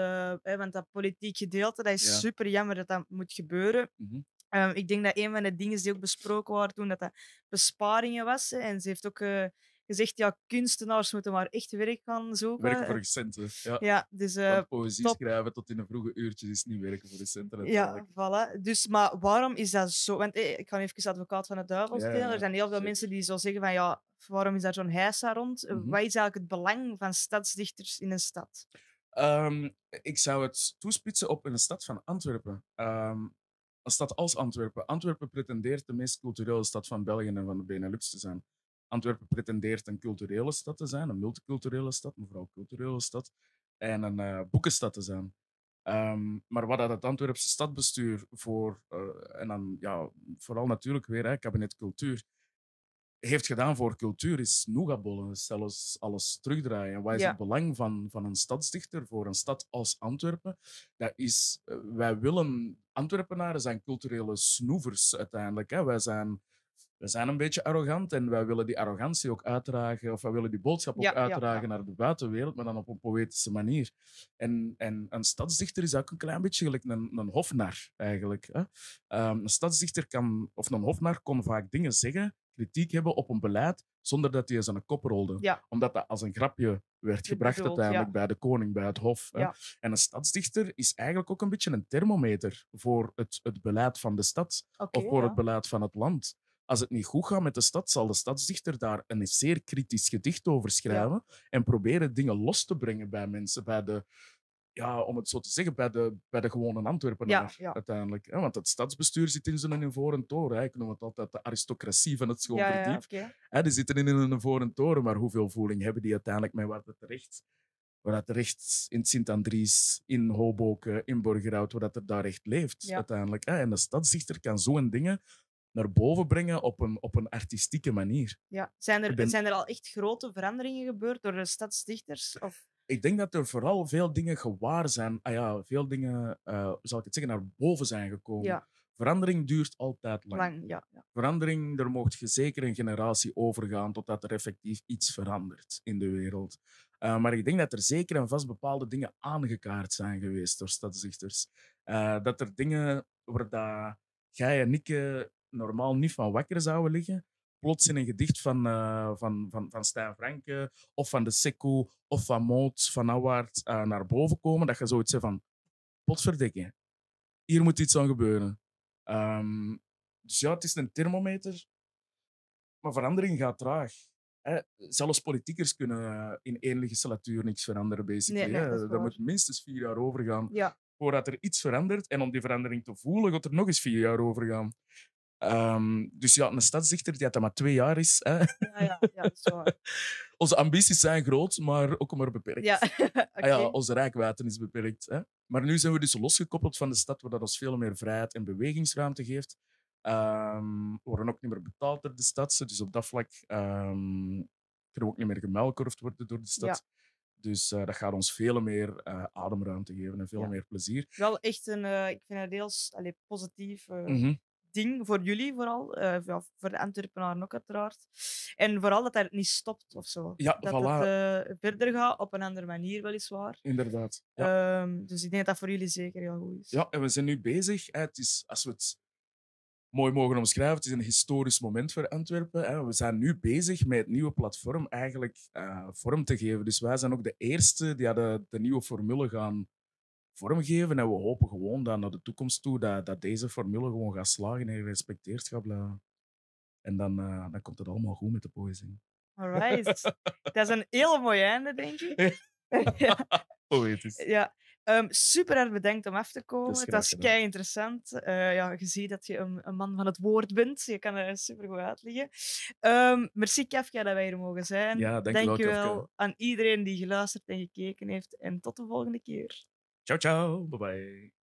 Speaker 1: hè, want dat politiek gedeelte, dat is
Speaker 2: Ja.
Speaker 1: super jammer dat dat moet gebeuren.
Speaker 2: Mhm.
Speaker 1: Ehm, ik denk dat een van de dingen die ook besproken waren toen, dat dat besparingen was. hè. En ze heeft ook eh, gezegd, ja, kunstenaars moeten maar echt werk gaan zoeken.
Speaker 2: Werken voor je centen. Ja.
Speaker 1: Ja, dus eh,
Speaker 2: poëzie
Speaker 1: top.
Speaker 2: schrijven tot in de vroege uurtjes is niet werken voor de centen.
Speaker 1: Ja, voilà. Dus, maar waarom is dat zo? Want eh, ik ga even advocaat van de duivel spelen.
Speaker 2: ja,
Speaker 1: Er zijn heel veel
Speaker 2: zeker.
Speaker 1: mensen die zo zeggen van ja, waarom is daar zo'n heisa rond? Eh,
Speaker 2: Mhm.
Speaker 1: Wat is eigenlijk het belang van stadsdichters in een stad?
Speaker 2: Ehm, ik zou het toespitsen op een stad van Antwerpen. Ehm, een stad als Antwerpen. Antwerpen pretendeert de meest culturele stad van België en van de Benelux te zijn. Antwerpen pretendeert een culturele stad te zijn, een multiculturele stad, maar vooral culturele stad, en een eh, boekenstad te zijn. Ehm, maar wat dat het Antwerpse stadbestuur voor, eh, en dan ja, vooral natuurlijk weer hè, kabinet cultuur, heeft gedaan voor cultuur, is nougatbollen, zelfs alles terugdraaien. En wat is
Speaker 1: Ja.
Speaker 2: het belang van, van een stadsdichter voor een stad als Antwerpen? Dat is, eh, wij willen, Antwerpenaren zijn culturele snoevers uiteindelijk. Hè. Wij, zijn, wij zijn een beetje arrogant en wij willen die arrogantie ook uitdragen, of wij willen die boodschap ook
Speaker 1: Ja,
Speaker 2: uitdragen
Speaker 1: ja.
Speaker 2: naar de buitenwereld, maar dan op een poëtische manier. En, en een stadsdichter is ook een klein beetje gelijk een, een hofnar, eigenlijk. Hè. Ehm, een stadsdichter kan, of een hofnar kon vaak dingen zeggen, kritiek hebben op een beleid, zonder dat hij zijn kop rolde.
Speaker 1: Ja.
Speaker 2: Omdat dat als een grapje werd gebracht uiteindelijk bij de koning, bij het hof. hè. En een stadsdichter is eigenlijk ook een beetje een thermometer voor het, het beleid van de stad of voor het beleid van het land. Als het niet goed gaat met de stad, zal de stadsdichter daar een zeer kritisch gedicht over schrijven en proberen dingen los te brengen bij mensen, bij de, ja, om het zo te zeggen, bij de, bij de gewone Antwerpenaar
Speaker 1: Ja, ja.
Speaker 2: uiteindelijk. Hè? Want het stadsbestuur zit in zo'n ivoren toren. Hè? Ik noem het altijd de aristocratie van het schoolverdiep.
Speaker 1: ja.
Speaker 2: Hè, die zitten in een ivoren toren, maar hoeveel voeling hebben die uiteindelijk met waar dat terecht, waar dat terecht in Sint-Andries, in Hoboken, in Borgerhout, waar dat er daar echt leeft uiteindelijk. Hè. En de stadsdichter kan zo'n dingen naar boven brengen op een, op een artistieke manier.
Speaker 1: Ja. Zijn, er,
Speaker 2: ben-
Speaker 1: zijn er al echt grote veranderingen gebeurd door de stadsdichters? Of...
Speaker 2: Ik denk dat er vooral veel dingen gewaar zijn. Ah ja, veel dingen, eh, zal ik het zeggen, naar boven zijn gekomen.
Speaker 1: Ja,
Speaker 2: Verandering duurt altijd lang.
Speaker 1: lang. Ja, ja.
Speaker 2: verandering, er mocht je zeker een generatie overgaan totdat er effectief iets verandert in de wereld. Uh, maar ik denk dat er zeker en vast bepaalde dingen aangekaart zijn geweest door stadsdichters. Uh, dat er dingen waar dat jij en ik normaal niet van wakker zouden liggen, plots in een gedicht van, uh, van, van, van Stijn Franke of van de Seco of van Moot van Award uh, naar boven komen, dat je zoiets zegt van potverdikke, hier moet iets aan gebeuren. Um, dus ja, het is een thermometer, maar verandering gaat traag. Hè? Zelfs politiekers kunnen in één legislatuur niks veranderen, basically.
Speaker 1: Nee, dat
Speaker 2: moet minstens vier jaar over gaan
Speaker 1: ja.
Speaker 2: voordat er iets verandert. En om die verandering te voelen, gaat er nog eens vier jaar over gaan. Um, dus ja, een stadsdichter die dat maar twee jaar is. Hè?
Speaker 1: Ja, ja, ja, waar.
Speaker 2: Onze ambities zijn groot, maar ook maar beperkt.
Speaker 1: Ja, oké.
Speaker 2: Ah ja, onze rijkwijde is beperkt. Hè? Maar nu zijn we dus losgekoppeld van de stad, waar dat ons veel meer vrijheid en bewegingsruimte geeft. Ehm, we worden ook niet meer betaald door de stad, dus op dat vlak ehm, kunnen we ook niet meer gemuilkorfd worden door de stad. Dus uh, dat gaat ons veel meer uh, ademruimte geven en veel
Speaker 1: Ja.
Speaker 2: meer plezier.
Speaker 1: Wel echt een, uh, ik vind het deels allee, positief
Speaker 2: Mhm.
Speaker 1: Ding voor jullie vooral. eh, voor de Antwerpenaren ook uiteraard. En vooral dat dat niet stopt of zo.
Speaker 2: Ja,
Speaker 1: dat
Speaker 2: voilà.
Speaker 1: het eh, verder gaat, op een andere manier weliswaar.
Speaker 2: Inderdaad. Ja.
Speaker 1: Ehm, dus ik denk dat dat voor jullie zeker heel goed is.
Speaker 2: Ja, en we zijn nu bezig. Hè, het is, als we het mooi mogen omschrijven, het is een historisch moment voor Antwerpen. Hè. We zijn nu bezig met het nieuwe platform eigenlijk uh, vorm te geven. Dus wij zijn ook de eerste die de, de nieuwe formule gaan vormgeven. En we hopen gewoon dat naar de toekomst toe dat, dat deze formule gewoon gaat slagen en gerespecteerd gaat blijven. En dan, uh, dan komt het allemaal goed met de poëzie.
Speaker 1: Alright. dat is een heel mooi einde, denk ik. ja.
Speaker 2: Poëtisch.
Speaker 1: ja. Ehm, super erg bedankt om af te komen.
Speaker 2: is
Speaker 1: was
Speaker 2: gedaan.
Speaker 1: kei interessant. Eh, ja, je ziet dat je een, een man van het woord bent. Je kan er super goed uitleggen. Ehm, merci Kafka dat wij hier mogen zijn.
Speaker 2: Ja, dankjewel,
Speaker 1: Dankjewel
Speaker 2: Kafka.
Speaker 1: aan iedereen die geluisterd en gekeken heeft. En tot de volgende keer.
Speaker 2: Ciao, ciao. Bye bye.